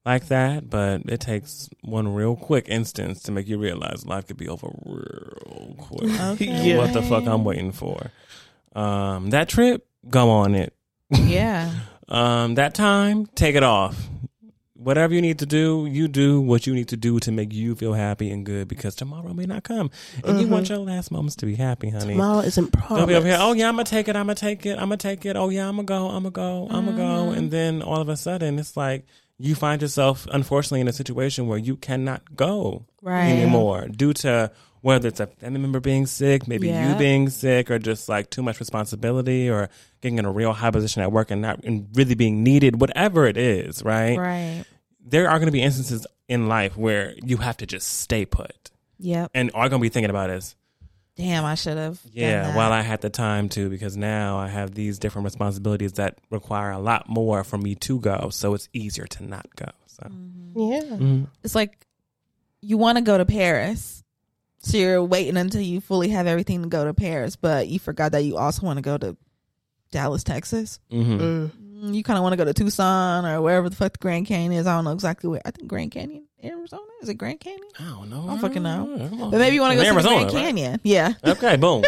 B: like that, but it takes one real quick instance to make you realize life could be over real quick.
A: Okay. *laughs*
B: What the fuck I'm waiting for? Um, that trip, go on it.
A: Yeah. *laughs*
B: Um, that time, take it off. Whatever you need to do, you do what you need to do to make you feel happy and good because tomorrow may not come. And you want mm-hmm. your last moments to be happy, honey.
C: Tomorrow isn't
B: Don't be over here. Oh yeah, I'm gonna take it. I'm gonna take it. I'm gonna take it. Oh yeah, I'm gonna go. I'm gonna go. I'm gonna go. Mm-hmm. And then all of a sudden, it's like you find yourself, unfortunately, in a situation where you cannot go
A: Right.
B: anymore due to whether it's a family member being sick, maybe
A: Yeah.
B: you being sick, or just like too much responsibility, or getting in a real high position at work and not and really being needed. Whatever it is, right?
A: Right.
B: There are going to be instances in life where you have to just stay put,
A: Yep.
B: and all you're gonna be thinking about is.
A: Damn, I should have.
B: Yeah, while I had the time to, because now I have these different responsibilities that require a lot more for me to go, so it's easier to not go. So mm-hmm.
C: Yeah. Mm-hmm.
A: it's like you want to go to Paris. So you're waiting until you fully have everything to go to Paris, but you forgot that you also want to go to Dallas, Texas.
B: hmm
C: Mm.
A: Mm, You kind of want to go to Tucson or wherever the fuck the Grand Canyon is. I don't know exactly where. I think Grand Canyon, Arizona. Is it Grand Canyon?
B: I don't know.
A: I don't fucking know.
B: know.
A: But maybe you want to go to the
B: Arizona,
A: Grand
B: right?
A: Canyon. Yeah. *laughs*
B: Okay, boom.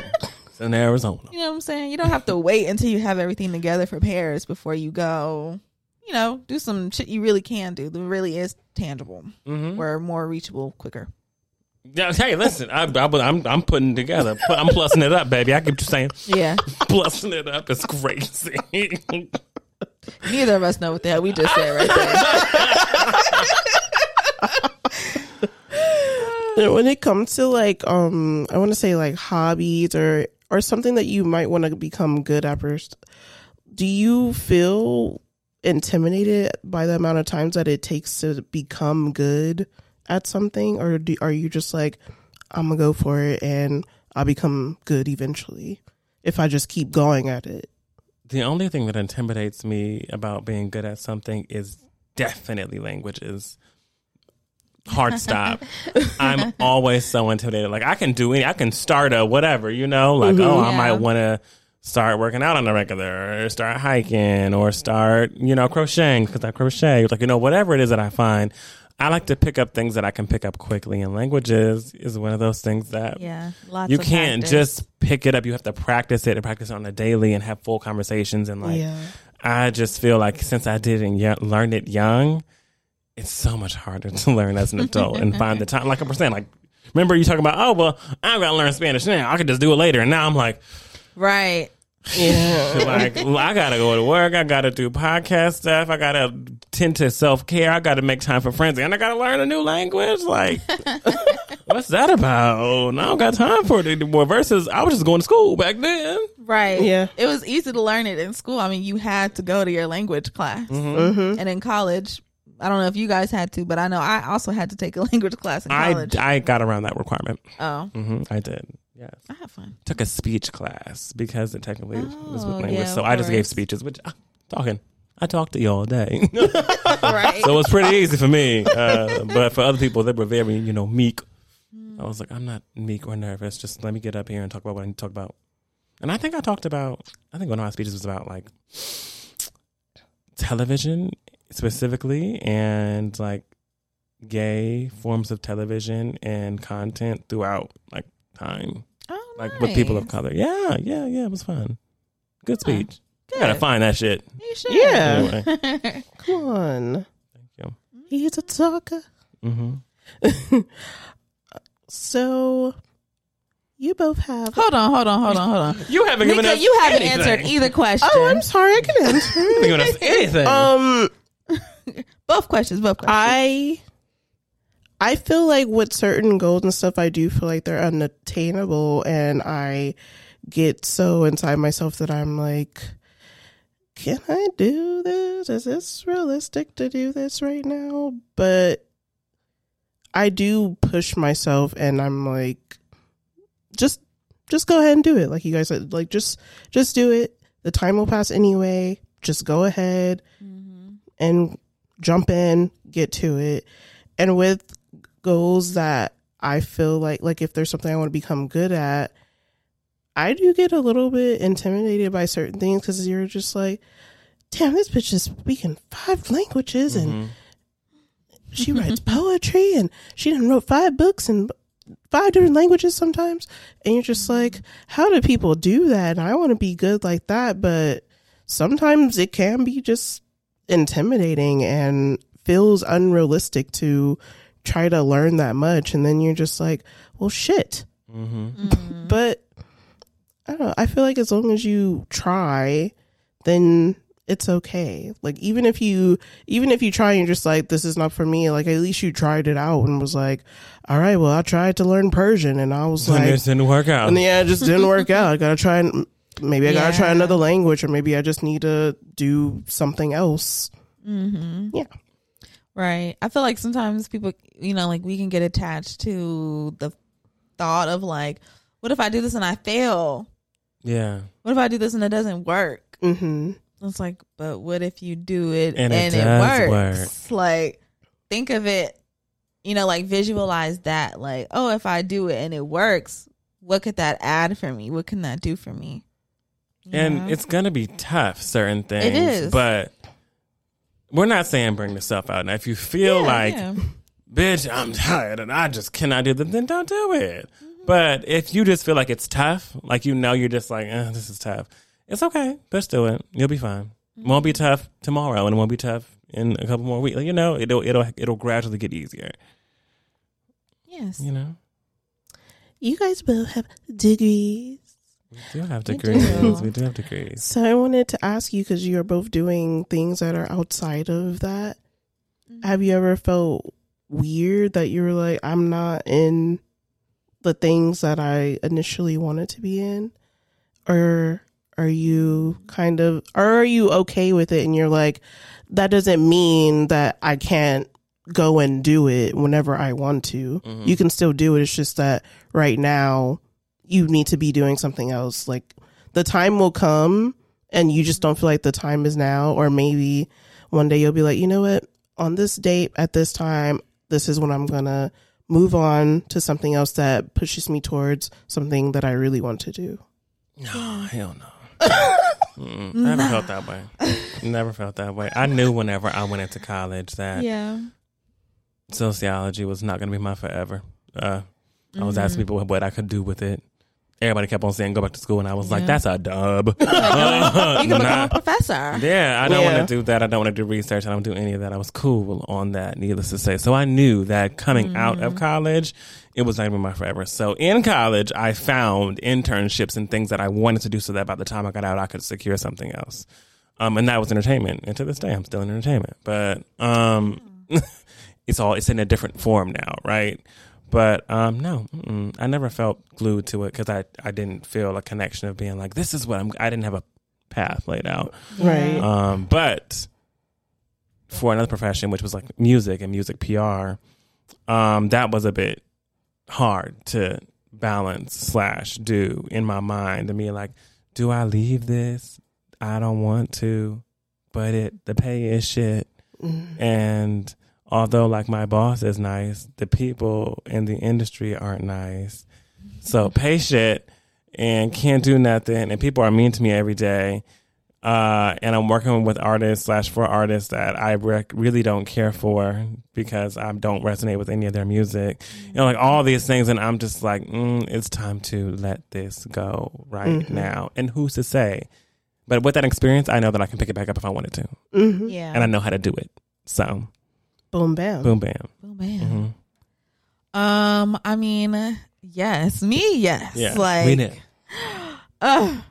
B: it's in Arizona.
A: You know what I'm saying? You don't have to wait until you have everything together for Paris before you go. You know, do some shit you really can do that really is tangible
B: Mm-hmm.
A: or more reachable quicker.
B: Yeah, hey, listen, I, I, I'm I'm putting together. I'm plussing it up, baby. I keep saying
A: Yeah. *laughs*
B: plussing it up. is crazy. *laughs*
A: Neither of us know what the hell we just said right there. *laughs*
C: When it comes to like um i want to say like hobbies or or something that you might want to become good at first do you feel intimidated by the amount of times that it takes to become good at something or do, are you just like i'm gonna go for it and i'll become good eventually if i just keep going at it
B: the only thing that intimidates me about being good at something is definitely languages. Hard stop. *laughs* I'm always so intimidated. Like I can do any, I can start a whatever, you know, like oh, I might want to start working out on a regular, or start hiking, or start you know crocheting because I crochet. Like you know whatever it is that I find. I like to pick up things that I can pick up quickly, and languages is one of those things that
A: Yeah. Lots
B: you can't
A: practice.
B: just pick it up. You have to practice it and practice it on a daily and have full conversations. And like,
C: Yeah.
B: I just feel like since I didn't young, learned it young, it's so much harder to *laughs* learn as an adult and find the time. Like I'm saying, like, remember you talking about, oh, well, I got to learn Spanish now. I could just do it later. And now I'm like,
A: Right.
C: Yeah *laughs*
B: like I gotta go to work. I gotta do podcast stuff. I gotta tend to self care. I gotta make time for friends, and I gotta learn a new language. Like, *laughs* what's that about? Oh, I don't got time for it anymore. Versus, I was just going to school back then.
A: Right.
C: Yeah.
A: It was easy to learn it in school. I mean, you had to go to your language class.
B: Mm-hmm.
A: And in college, I don't know if you guys had to, but I know I also had to take a *laughs* language class in
B: I
A: college.
B: I got around that requirement.
A: oh,
B: hmm I did. Yes,
A: I had fun.
B: took a speech class because it technically was
A: Oh,
B: with language.
A: yeah,
B: so I just gave speeches, which uh, talking. I talked to you all day. *laughs*
A: right.
B: so it was pretty easy for me. Uh, but for other people, they were very, you know, meek. I was like, I'm not meek or nervous. Just let me get up here and talk about what I need to talk about. And I think I talked about, I think one of my speeches was about like television specifically and like gay forms of television and content throughout like time, like with people of color. Yeah, yeah, yeah. It was fun. Good speech. I gotta find that shit.
A: You should.
C: Yeah.
B: Anyway, *laughs*
C: come on
B: thank you.
C: he's a talker
B: Mm-hmm. *laughs*
C: so you both have
A: hold on, hold on, hold on, hold on. *laughs*
B: You haven't given
A: Nika,
B: us
A: you haven't
B: anything.
A: answered either question.
C: oh i'm sorry i can answer
B: You haven't given us anything.
C: um
A: both questions, both questions.
C: I I feel like with certain goals and stuff, I do feel like they're unattainable, and I get so inside myself that I'm like, can I do this? Is this realistic to do this right now? But I do push myself, and I'm like, just just go ahead and do it. Like you guys said, like just just do it. The time will pass anyway. Just go ahead mm-hmm. and jump in, get to it. And with goals that I feel like like if there's something I want to become good at, I do get a little bit intimidated by certain things because you're just like, damn, this bitch is speaking five languages and mm-hmm. she writes poetry and she done wrote five books in five different languages sometimes. And you're just like, how do people do that? And I want to be good like that, but sometimes it can be just intimidating and feels unrealistic to try to learn that much. And then you're just like, well, shit. Mm-hmm. Mm. But I don't know. I feel like as long as you try, then it's okay. Like even if you even if you try and you're just like this is not for me, like at least you tried it out and was like, all right, well I tried to learn Persian and I was
B: And
C: like,
B: it didn't work out.
C: and yeah, it just didn't work out. I gotta try and maybe I gotta try another language or maybe I just need to do something else. Mm-hmm. Yeah.
A: Right. I feel like sometimes people, you know, like we can get attached to the thought of like, what if I do this and I fail?
B: yeah.
A: What if I do this and it doesn't work?
C: Mm-hmm.
A: It's like, but what if you do it
B: And
A: and,
B: it
A: it,
B: does
A: works? Like, think of it, you know, like visualize that. Like, oh, if I do it and it works, what could that add for me? What can that do for me? You
B: And
A: know?
B: it's gonna be tough, certain things.
A: It is.
B: But we're not saying bring the stuff out. Now if you feel
A: Yeah,
B: like
A: yeah.
B: bitch, I'm tired and I just cannot do this, then don't do it.
A: Mm-hmm.
B: But if you just feel like it's tough, like you know you're just like, eh, this is tough, it's okay. Just do it. You'll be fine. It won't
A: Mm-hmm.
B: be tough tomorrow and it won't be tough in a couple more weeks. Like, you know, it'll it'll it'll gradually get easier.
A: yes.
B: You know?
C: You guys both have degrees.
B: We do have
A: We
B: degrees.
A: do.
B: We do have degrees.
C: So I wanted to ask you because you're both doing things that are outside of that. Mm-hmm. Have you ever felt weird that you were like, I'm not in the things that I initially wanted to be in? Or are you kind of, or are you okay with it and you're like, that doesn't mean that I can't go and do it whenever I want to? Mm-hmm. You can still do it. It's just that right now you need to be doing something else. Like the time will come and you just don't feel like the time is now, or maybe one day you'll be like, you know what, on this date at this time, this is when I'm gonna move on to something else that pushes me towards something that I really want to do.
B: No, hell no. Mm-mm. Never felt that way. Never felt that way. I knew whenever I went into college that
A: Yeah.
B: sociology was not going to be my forever. Uh, I was asking people what I could do with it. Everybody kept on saying go back to school, and I was like, "That's a dub." *laughs* *laughs*
A: You can become
B: Nah.
A: a professor.
B: Yeah, I don't
C: Yeah.
B: want to do that. I don't want to do research. I don't do any of that. I was cool on that, needless to say. So I knew that coming out of college, it was not going to be my forever. So in college, I found internships and things that I wanted to do so that by the time I got out, I could secure something else. Um, and that was entertainment. And to this day, I'm still in entertainment. But um, *laughs* it's all it's in a different form now, right? But um, no. I never felt glued to it because I, I didn't feel a connection of being like this is what I'm. I didn't have a path laid out.
C: Right.
B: Um, but for another profession, which was like music and music PR, um, that was a bit hard to balance slash do in my mind. To me, like, do I leave this? I don't want to, but it the pay is shit, and although like my boss is nice, the people in the industry aren't nice. So patient and can't do nothing, and people are mean to me every day. Uh, and I'm working with artists slash for artists that I rec- really don't care for because I don't resonate with any of their music. You know, like all these things, and I'm just like, mm, it's time to let this go right now. And who's to say? But with that experience, I know that I can pick it back up if I wanted to,
C: Mm-hmm.
A: Yeah.
B: and I know how to do it. So,
C: Boom, bam.
B: boom, bam.
A: Oh man.
B: Mhm.
A: Um, I mean, yes, me, yes.
B: Yeah,
A: like,
B: we did. *sighs*
A: Ugh.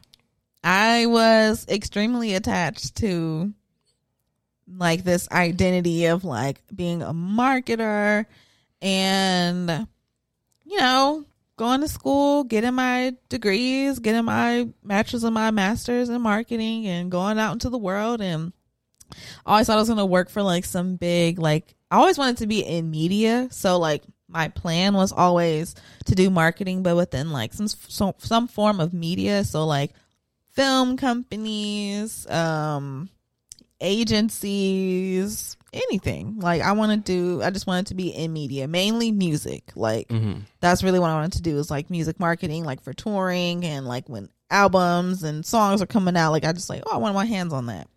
A: I was extremely attached to like this identity of like being a marketer and you know going to school getting my degrees getting my bachelor's and my master's in marketing and going out into the world and I always thought I was going to work for like some big like I always wanted to be in media so like my plan was always to do marketing but within like some some, some form of media so like film companies um agencies, anything. Like I want to do I just wanted to be in media, mainly music. Like
B: Mm-hmm.
A: that's really what I wanted to do is like music marketing, like for touring and like when albums and songs are coming out, like I just like, oh, I want my hands on that.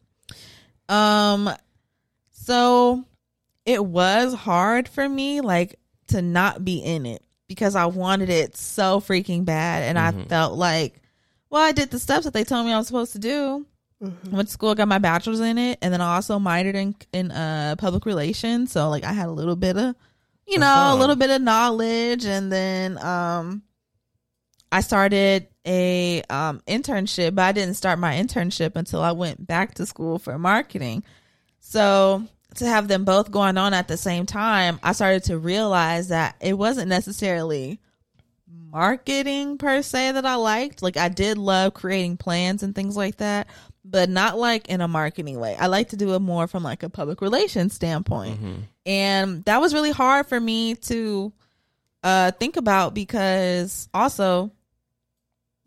A: Um so it was hard for me like to not be in it because I wanted it so freaking bad and I felt like well, I did the steps that they told me I was supposed to do.
C: Mm-hmm.
A: Went to school, got my bachelor's in it, and then I also minored in in uh public relations. So like I had a little bit of, you know, a
B: Uh-huh.
A: little bit of knowledge, and then um, I started a um internship, but I didn't start my internship until I went back to school for marketing. So to have them both going on at the same time, I started to realize that it wasn't necessarily marketing per se that I liked. Like I did love creating plans and things like that, but not like in a marketing way. I like to do it more from like a public relations standpoint. And that was really hard for me to uh think about because also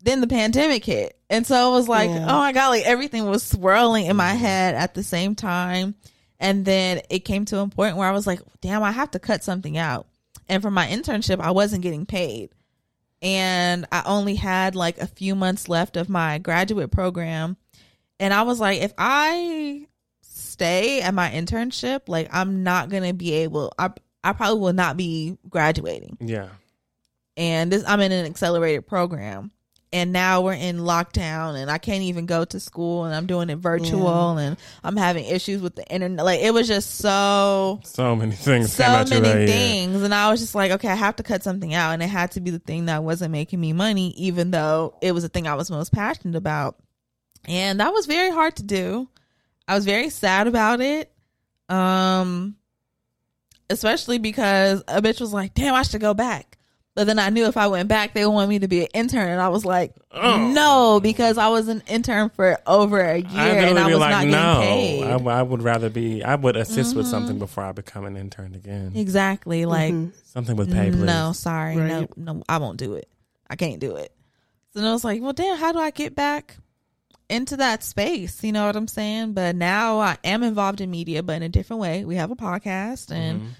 A: then the pandemic hit. And so it was like,
C: Yeah.
A: oh my god, like everything was swirling in my head at the same time. And then it came to a point where I was like, damn, I have to cut something out. And for my internship, I wasn't getting paid. And I only had like a few months left of my graduate program. And I was like, if I stay at my internship, like I'm not gonna be able I I probably will not be graduating.
B: Yeah.
A: And this I'm in an accelerated program. And now we're in lockdown and I can't even go to school and I'm doing it virtual and I'm having issues with the internet. Like it was just so
B: So many things
A: so many things. And i was just like okay i have to cut something out. And it had to be the thing that wasn't making me money even though it was the thing i was most passionate about. And that was very hard to do. I was very sad about it. Um especially because a bitch was like damn i should go back but then I knew if I went back, they would want me to be an intern, and I was like,
B: Oh.
A: "No," because I was an intern for over a year, and I was
B: like,
A: not
B: no.
A: getting paid.
B: I, w- I would rather be. I would assist with
A: Mm-hmm.
B: something before I become an intern again.
A: exactly, like
B: Something with pay, please.
A: No, sorry. No, no, I won't do it. I can't do it. So then I was like, well, damn, how do I get back into that space? You know what I'm saying? But now I am involved in media, but in a different way. We have a podcast and
B: Mm-hmm.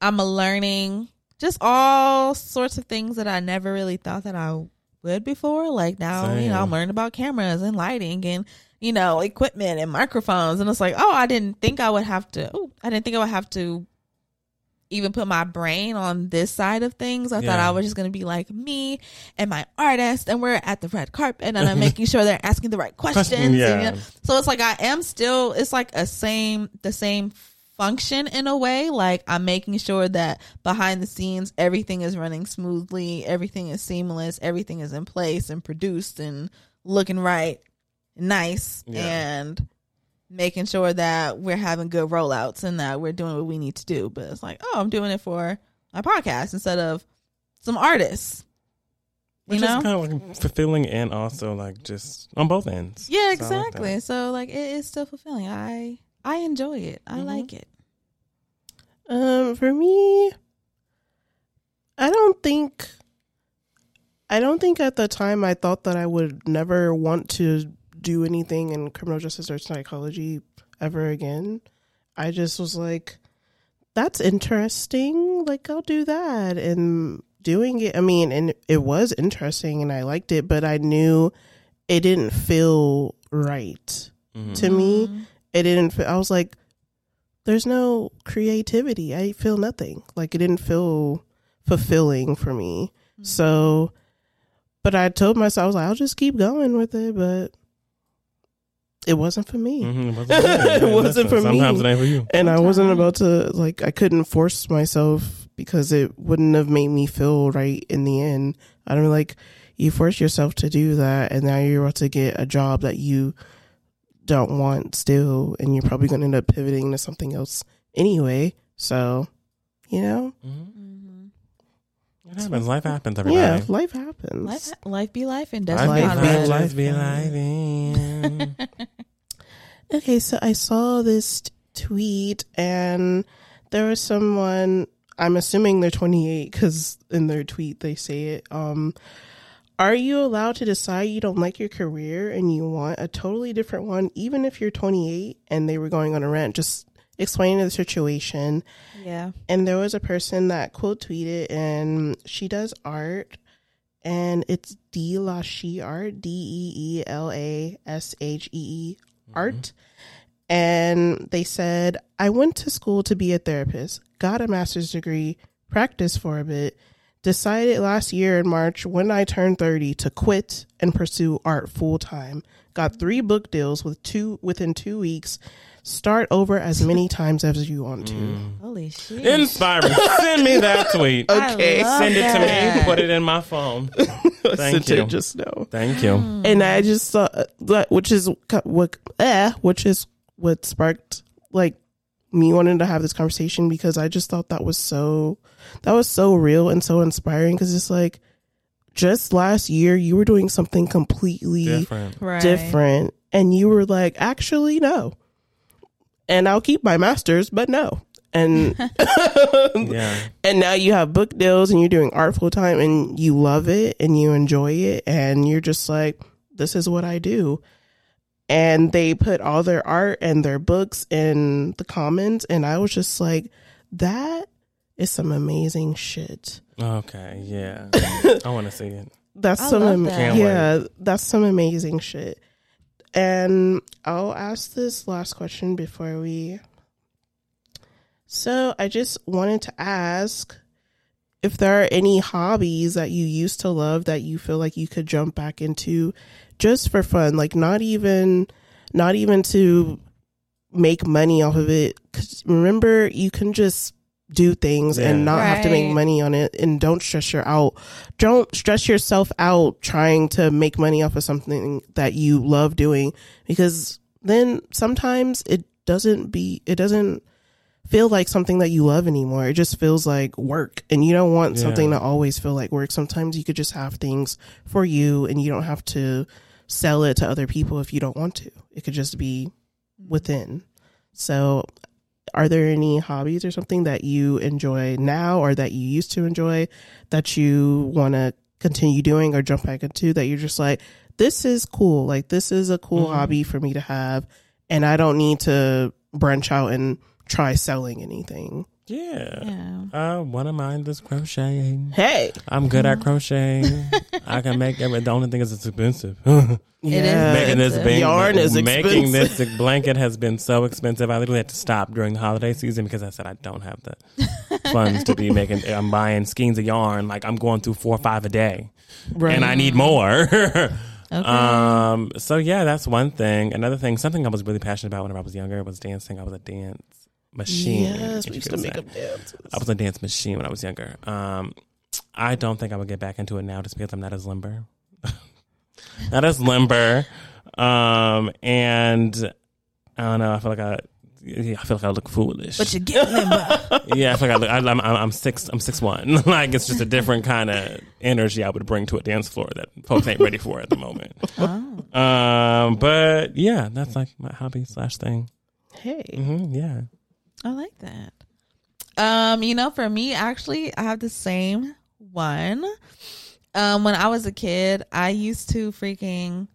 A: I'm a learning just all sorts of things that I never really thought that I would before. Like now, you know, I'm learning about cameras and lighting and, you know, equipment and microphones. And it's like, oh, I didn't think I would have to, oh, I didn't think I would have to even put my brain on this side of things. I thought I was just going to be like me and my artist, and we're at the red carpet, and I'm making sure they're asking the right *laughs* questions. and, you
B: yeah.
A: know, so it's like I am still. It's like a same the same function in a way. Like I'm making sure that behind the scenes everything is running smoothly, everything is seamless, everything is in place and produced and looking right, nice,
B: Yeah.
A: and making sure that we're having good rollouts and that we're doing what we need to do. But it's like, oh, I'm doing it for my podcast instead of some artists.
B: Which
A: you know?
B: is kind of like fulfilling and also like just on both ends.
A: Yeah,
B: So like
A: exactly. so like it is still fulfilling. I I enjoy it. I mm-hmm. like it.
C: Um, for me, I don't think, I don't think at the time I thought that I would never want to do anything in criminal justice or psychology ever again. I just was like, that's interesting. Like, I'll do that. And doing it, I mean, and it was interesting and I liked it, but I knew it didn't feel right mm-hmm. to me. Mm-hmm. It didn't feel, I was like, there's no creativity. I feel nothing. Like it didn't feel fulfilling for me. So, but I told myself, I was like, I'll just keep going with it, but it wasn't for me.
B: Mhm, it wasn't, *laughs* for you.
C: It
B: Yeah,
C: wasn't for
B: Sometimes
C: me.
B: it ain't for you.
C: And I wasn't about to, like, I couldn't force myself because it wouldn't have made me feel right in the end. I don't like, you force yourself to do that, and now you're about to get a job that you don't want still, and you're probably going to end up pivoting to something else anyway. So, you know,
B: It happens. Life happens, everybody.
C: yeah, life happens.
A: Life, life be life and doesn't
B: Life,
C: Life
B: be
C: be
B: life,
C: life.
B: life be life. and- *laughs*
C: Okay, so I saw this t- tweet, and there was someone. I'm assuming they're 28 because in their tweet they say it. Um, Are you allowed to decide you don't like your career and you want a totally different one, even if you're 28 and they were going on a rant? Just explaining the situation.
A: Yeah.
C: And there was a person that quote tweeted, and she does art, and it's D La She Art, D E E L A S H E E Art. And they said, I went to school to be a therapist, got a master's degree, practiced for a bit, decided last year in March when I turned 30 to quit and pursue art full time. Got three book deals with two within two weeks. Start over as *laughs* many times as you want to. Mm.
A: Holy shit.
B: Inspiring. Send me that *laughs* tweet.
C: Okay.
B: Send it to me. Put it in my phone. *laughs* Thank
C: sent it
B: you.
C: just now.
B: Thank you.
C: and I just saw, uh, which is uh, what, eh, which is what sparked like me wanting to have this conversation because I just thought that was so, that was so real and so inspiring because it's like, just last year you were doing something completely
B: Different.
A: Right.
C: different, and you were like, actually no, and I'll keep my masters, but no, and *laughs* *laughs*
B: Yeah.
C: and now you have book deals and you're doing art full time and you love it and you enjoy it and you're just like this is what i do and they put all their art and their books in the comments and i was just like that is some amazing shit
B: Okay. Yeah. *laughs* I want to see it.
C: that's
A: I
C: some am-
A: that.
C: Yeah that's some amazing shit and i'll ask this last question before we so i just wanted to ask if there are any hobbies that you used to love that you feel like you could jump back into just for fun like not even not even to make money off of it. 'Cause remember you can just do things
B: Yeah.
C: and not have to make money on it and don't stress your out don't stress yourself out trying to make money off of something that you love doing because then sometimes it doesn't be it doesn't feel like something that you love anymore. It just feels like work and you don't want something to always feel like work. Sometimes you could just have things for you and you don't have to sell it to other people if you don't want to. It could just be within. So are there any hobbies or something that you enjoy now or that you used to enjoy that you want to continue doing or jump back into that you're just like this is cool. Like this is a cool
B: Mhm.
C: hobby for me to have and i don't need to branch out and try selling anything
B: Yeah.
A: Yeah.
B: Uh, one of mine is crocheting.
C: hey
B: I'm good at crocheting. *laughs* I can make every. The only thing is it's expensive. *laughs*
C: yeah
B: making this bang,
C: yarn is
B: making
C: expensive.
B: this blanket has been so expensive. I literally had to stop during the holiday season because I said I don't have the *laughs* funds to be making. I'm buying skeins of yarn like I'm going through four or five a day,
C: right
B: and I need more.
A: Okay.
B: Um. So yeah, that's one thing. Another thing, something I was really passionate about when I was younger was dancing. I was a dance machine.
C: yes we used to make up dances
B: I was a dance machine when I was younger. Um, I don't think I would get back into it now just because I'm not as limber. *laughs* not as limber. Um, and I don't know. I feel like I, yeah, I feel like I look foolish.
A: but you get limber. *laughs*
B: yeah, I feel like I look, I, I'm, I'm six. I'm six one. *laughs* like it's just a different kind of energy I would bring to a dance floor that folks ain't ready for at the moment.
A: oh.
B: Um, but yeah, that's like my hobby slash thing.
C: hey
B: hmm yeah.
A: I like that. Um, you know, for me, actually, I have the same one. Um, when I was a kid, I used to freaking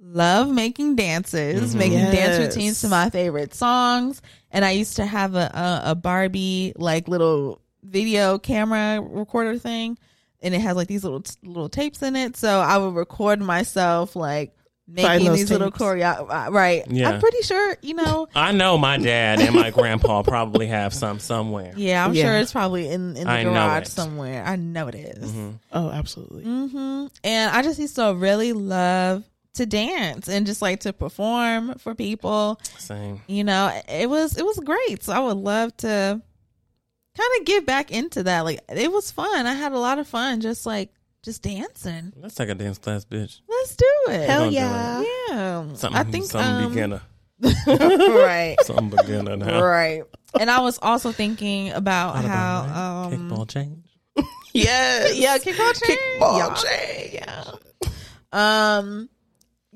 A: love making dances,
B: Mhm.
A: making dance routines to my favorite songs, and I used to have a a, a Barbie like little video camera recorder thing, and it has like these little little tapes in it. So I would record myself like
C: Find
A: making
C: those
A: these little choreo. uh, Right?
B: Yeah.
A: I'm pretty sure you know. *laughs*
B: I know my dad and my grandpa probably have some somewhere.
A: Yeah, I'm
C: Yeah.
A: sure it's probably in, in the
B: I
A: garage somewhere. I know it is.
B: Mhm.
C: oh absolutely
A: Mm-hmm. And I just used to really love to dance and just like to perform for people.
B: Same.
A: You know, it was it was great. So I would love to kind of get back into that. Like it was fun. I had a lot of fun just like just dancing.
B: Let's take a dance class, bitch.
A: Let's do it.
C: hell
B: Don't
C: yeah
A: yeah.
B: Something,
A: I think
B: something
A: um,
B: beginner. *laughs*
A: right.
B: Something beginner now.
A: Right. And I was also thinking about
B: Thought
A: how
B: about it.
A: um
B: kickball change. *laughs*
C: yes
A: yeah, kickball chain.
C: Kickball
A: yeah.
C: chain.
A: Yeah. Um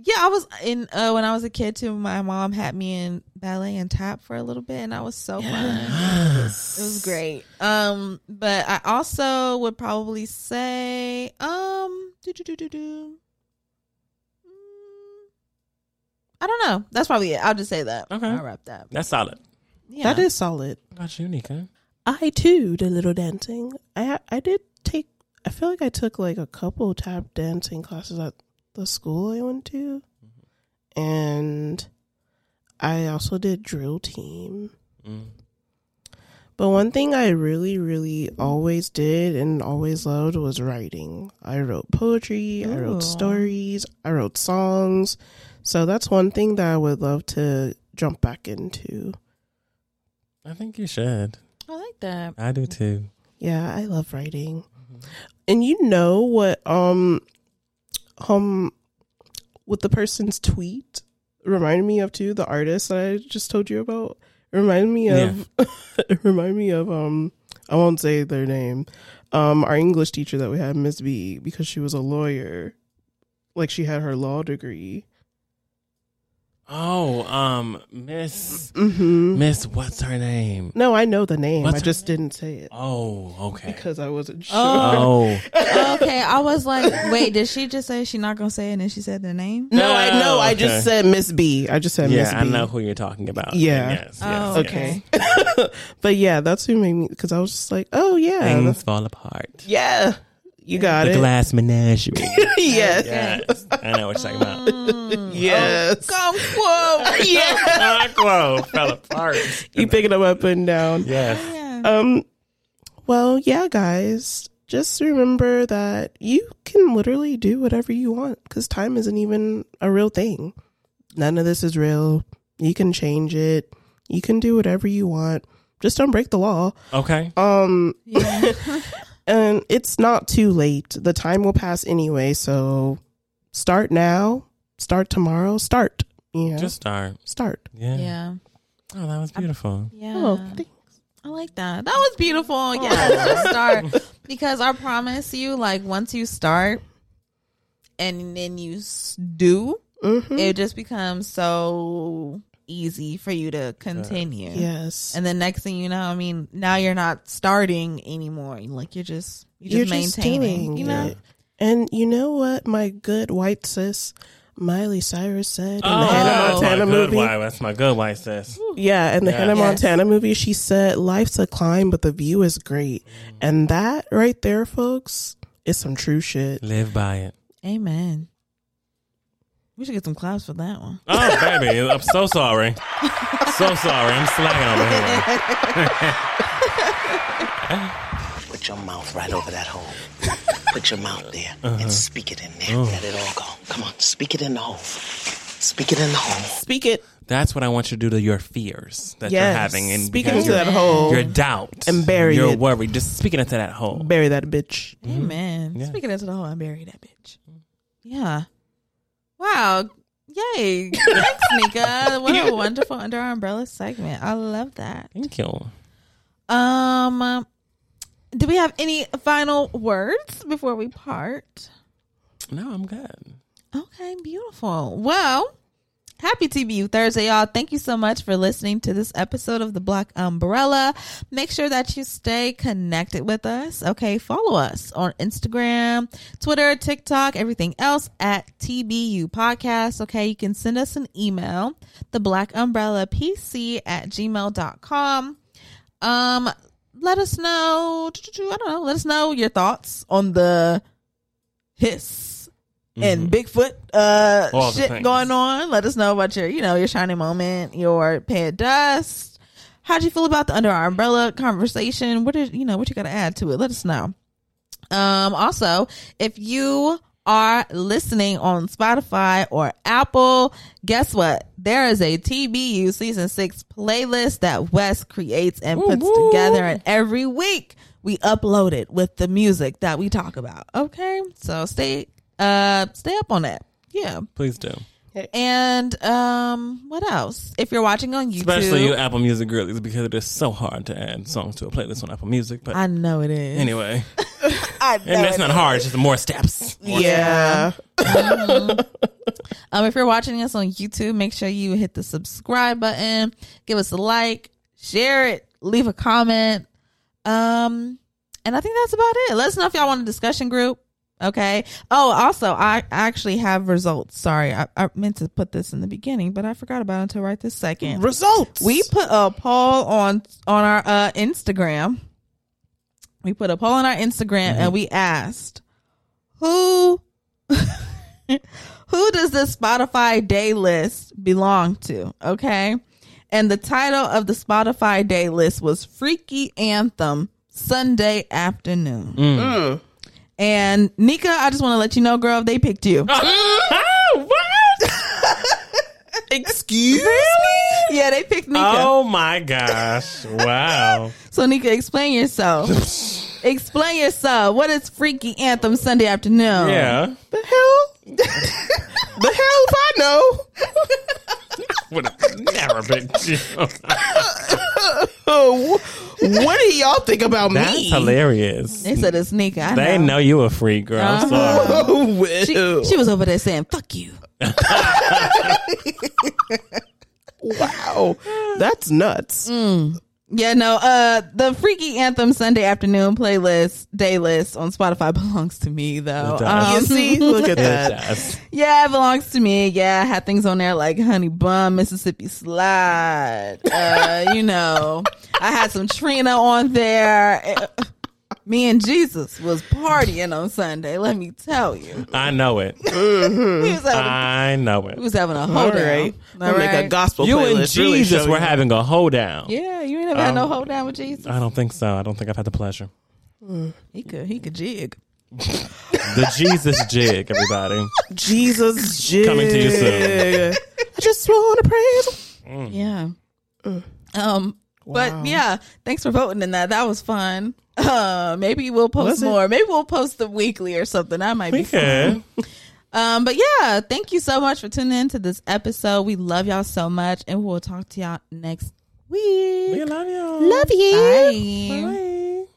A: yeah, I was in uh, when I was a kid too. My mom had me in ballet and tap for a little bit, and I was so fun. It was great. Um, but I also would probably say, um, do do do do do. Mm, I don't know. That's probably it. I'll just say that.
B: Okay.
A: I'll wrap that.
B: That's solid.
A: Yeah.
C: That is solid.
B: What about you, Nika?
C: I too did little dancing. I I did take. I feel like I took like a couple tap dancing classes at the school I went to, and I also did drill team.
B: Mm.
C: But one thing I really, really always did and always loved was writing. I wrote poetry, I wrote stories, I wrote songs. So that's one thing that I would love to jump back into.
B: I think you should.
A: I like that.
B: I do too.
C: Yeah, I love writing. And you know what um um with the person's tweet reminded me of too, the artist that I just told you about. Reminded me of it *laughs* reminded me of um I won't say their name. Um our English teacher that we had, Miss B, because she was a lawyer. Like she had her law degree.
B: Oh, um, Miss
C: Mm-hmm.
B: Miss, what's her name?
C: No, I know the name.
B: What's
C: I
B: her
C: just didn't say it
B: Oh, okay.
C: because I wasn't sure.
A: Oh.
B: Oh, *laughs*
A: okay, I was like, wait, did she just say she's not gonna say it and then she said the name?
C: No, I know. I just said Miss B. I just said Miss B.
B: yeah,
C: B.
B: I know who you're talking about.
C: Yeah.
B: Yes. yes
A: Oh,
B: yes.
A: okay. *laughs*
C: but yeah, that's who made me because I was just like, oh yeah,
B: Things
C: that's-
B: fall apart.
C: yeah, you got
B: The
C: it.
B: glass menagerie. *laughs*
C: yes,
B: yes, I know what you're talking about.
C: yes,
A: Come quote. *laughs*
C: yeah.
B: Aqua fell apart.
C: You picking them up and down.
B: Yes.
A: Yeah.
C: Um, well, yeah, guys, just remember that you can literally do whatever you want because time isn't even a real thing. None of this is real. You can change it. You can do whatever you want. Just don't break the law.
B: Okay.
C: Um,
A: Yeah. *laughs*
C: and it's not too late. The time will pass anyway, so start now, start tomorrow, start. You know,
B: Just start.
C: start.
B: Yeah.
A: yeah.
B: Oh, that was beautiful.
A: Yeah.
C: Oh, thanks.
A: I like that. That was beautiful. Yeah, just start because I promise you, like once you start and then you s- do,
C: Mhm.
A: it just becomes so easy for you to continue.
C: Yes.
A: And the next thing you know, I mean, now you're not starting anymore. Like you're just you're just
C: You're
A: maintaining.
C: doing
A: you know.
C: it. And you know what my good white sis Miley Cyrus said in the
B: Oh,
C: Hannah
B: that's my
C: Montana movie?
B: wife. That's my good wife, sis.
C: Yeah, in the
B: Yeah.
C: Hannah
A: Yes.
C: Montana movie, she said, "Life's a climb, but the view is great." And that right there, folks, is some true shit.
B: Live by it.
A: Amen. We should get some claps for that one.
B: Oh, baby. I'm so sorry. So sorry. I'm slacking over here.
E: Put your mouth right over that hole. Put your mouth there and uh-huh. speak it in there. Oh. Let it all go. Come on, speak it in the hole. Speak it in the hole.
C: Speak it.
B: That's what I want you to do to your fears that
C: Yes.
B: you're having. And
C: Speak it
B: because
C: into that hole.
B: your doubt
C: And bury
B: your
C: it.
B: worry. Just speak it into that hole.
C: Bury that bitch. Mm.
A: Amen.
B: Yeah.
A: Speaking into the hole, I bury that bitch. Mm. Yeah. Wow. Yay. Thanks, Nika. What a wonderful under umbrella segment. I love that.
B: Thank you.
A: Um, do we have any final words before we part?
B: No, I'm good.
A: Okay, beautiful. Well, happy TBU Thursday, y'all. Thank you so much for listening to this episode of the Black Umbrella. Make sure that you stay connected with us. Okay, follow us on Instagram, Twitter, TikTok, everything else at TBU Podcast. Okay, you can send us an email, the Black Umbrella PC at gmail.com. Um, let us know, I don't know, let us know your thoughts on the hiss and Bigfoot uh
B: Mm-hmm. All
A: shit going on. Let us know about your, you know, your shining moment, your pay dust. How'd you feel about the under our umbrella conversation? What did you know? What you got to add to it? Let us know. Um, also, if you are listening on Spotify or Apple, guess what? There is a TBU season six playlist that Wes creates and puts together, and every week we upload it with the music that we talk about. Okay, so stay uh stay up on that. Yeah,
B: Please do.
A: and um, what else? If you're watching on YouTube,
B: Especially you Apple Music girlies because it is so hard to add songs to a playlist on Apple Music. But
A: I know it is.
B: anyway, *laughs*
A: I know
B: and it's
A: it
B: not
A: is.
B: hard. It's just more steps. More
C: Yeah. *laughs*
A: Um, if you're watching us on YouTube, make sure you hit the subscribe button, give us a like, share it, leave a comment. Um, and I think that's about it. Let us know if y'all want a discussion group. Okay. Oh, also, I actually have results. Sorry, I, I meant to put this in the beginning, but I forgot about it until right this second.
C: Results.
A: We put a poll on on our uh, Instagram. We put a poll on our Instagram and we asked who *laughs* who does this Spotify day list belong to? Okay. And the title of the Spotify day list was Freaky Anthem Sunday Afternoon.
C: Mm.
A: And Nika, I just want to let you know, girl, they picked you. *laughs* What? *laughs*
C: Excuse me.
A: yeah, they picked Nika.
B: Oh my gosh! Wow. *laughs*
A: So Nika, explain yourself. explain yourself. What is Freaky Anthem Sunday afternoon?
B: Yeah.
C: The hell? the hell if I know? *laughs*
B: Would have never been you. *laughs*
C: What do y'all think about me?
B: That's
C: me?
B: hilarious.
A: They said a Nika. I
B: They know you a freak, girl. I'm uh-huh. sorry. *laughs*
C: Oh, well.
A: She, she was over there saying, fuck you.
C: wow, that's nuts. Mm.
A: Yeah, no, uh, the Freaky Anthem Sunday afternoon playlist, day list on Spotify *laughs* belongs to me, though.
B: It does.
C: You
A: Um,
C: see, look at *laughs* that.
A: yeah, it belongs to me. Yeah, I had things on there like Honey Bun, Mississippi Slide. Uh, you know, I had some Trina on there. Uh, Me and Jesus was partying on Sunday, let me tell you.
B: I know it. *laughs*
A: We was having,
B: I know
A: we
B: it.
A: was having a
C: All
A: hold
C: right, I'll make a gospel
B: You
C: playlist.
B: and
C: really
B: Jesus
C: show
B: were
C: you.
B: having a hoedown.
A: Yeah, you ain't never had no um, hold down with Jesus.
B: I don't think so. I don't think I've had the pleasure. Mm.
A: He could, he could jig. *laughs*
B: The Jesus jig, everybody.
C: Jesus jig.
B: Coming to you soon. *laughs*
C: I just want to praise. him. Mm.
A: Yeah. Mm. Um.
C: Wow.
A: But yeah, thanks for voting in that. That was fun. Uh, maybe we'll post
C: Was it?
A: more. Maybe we'll post the weekly or something. That might be
B: We
A: fun. Um, but yeah, thank you so much for tuning in to this episode. We love y'all so much, and we'll talk to y'all next week.
B: We love y'all.
C: Love you.
A: Bye.
B: Bye.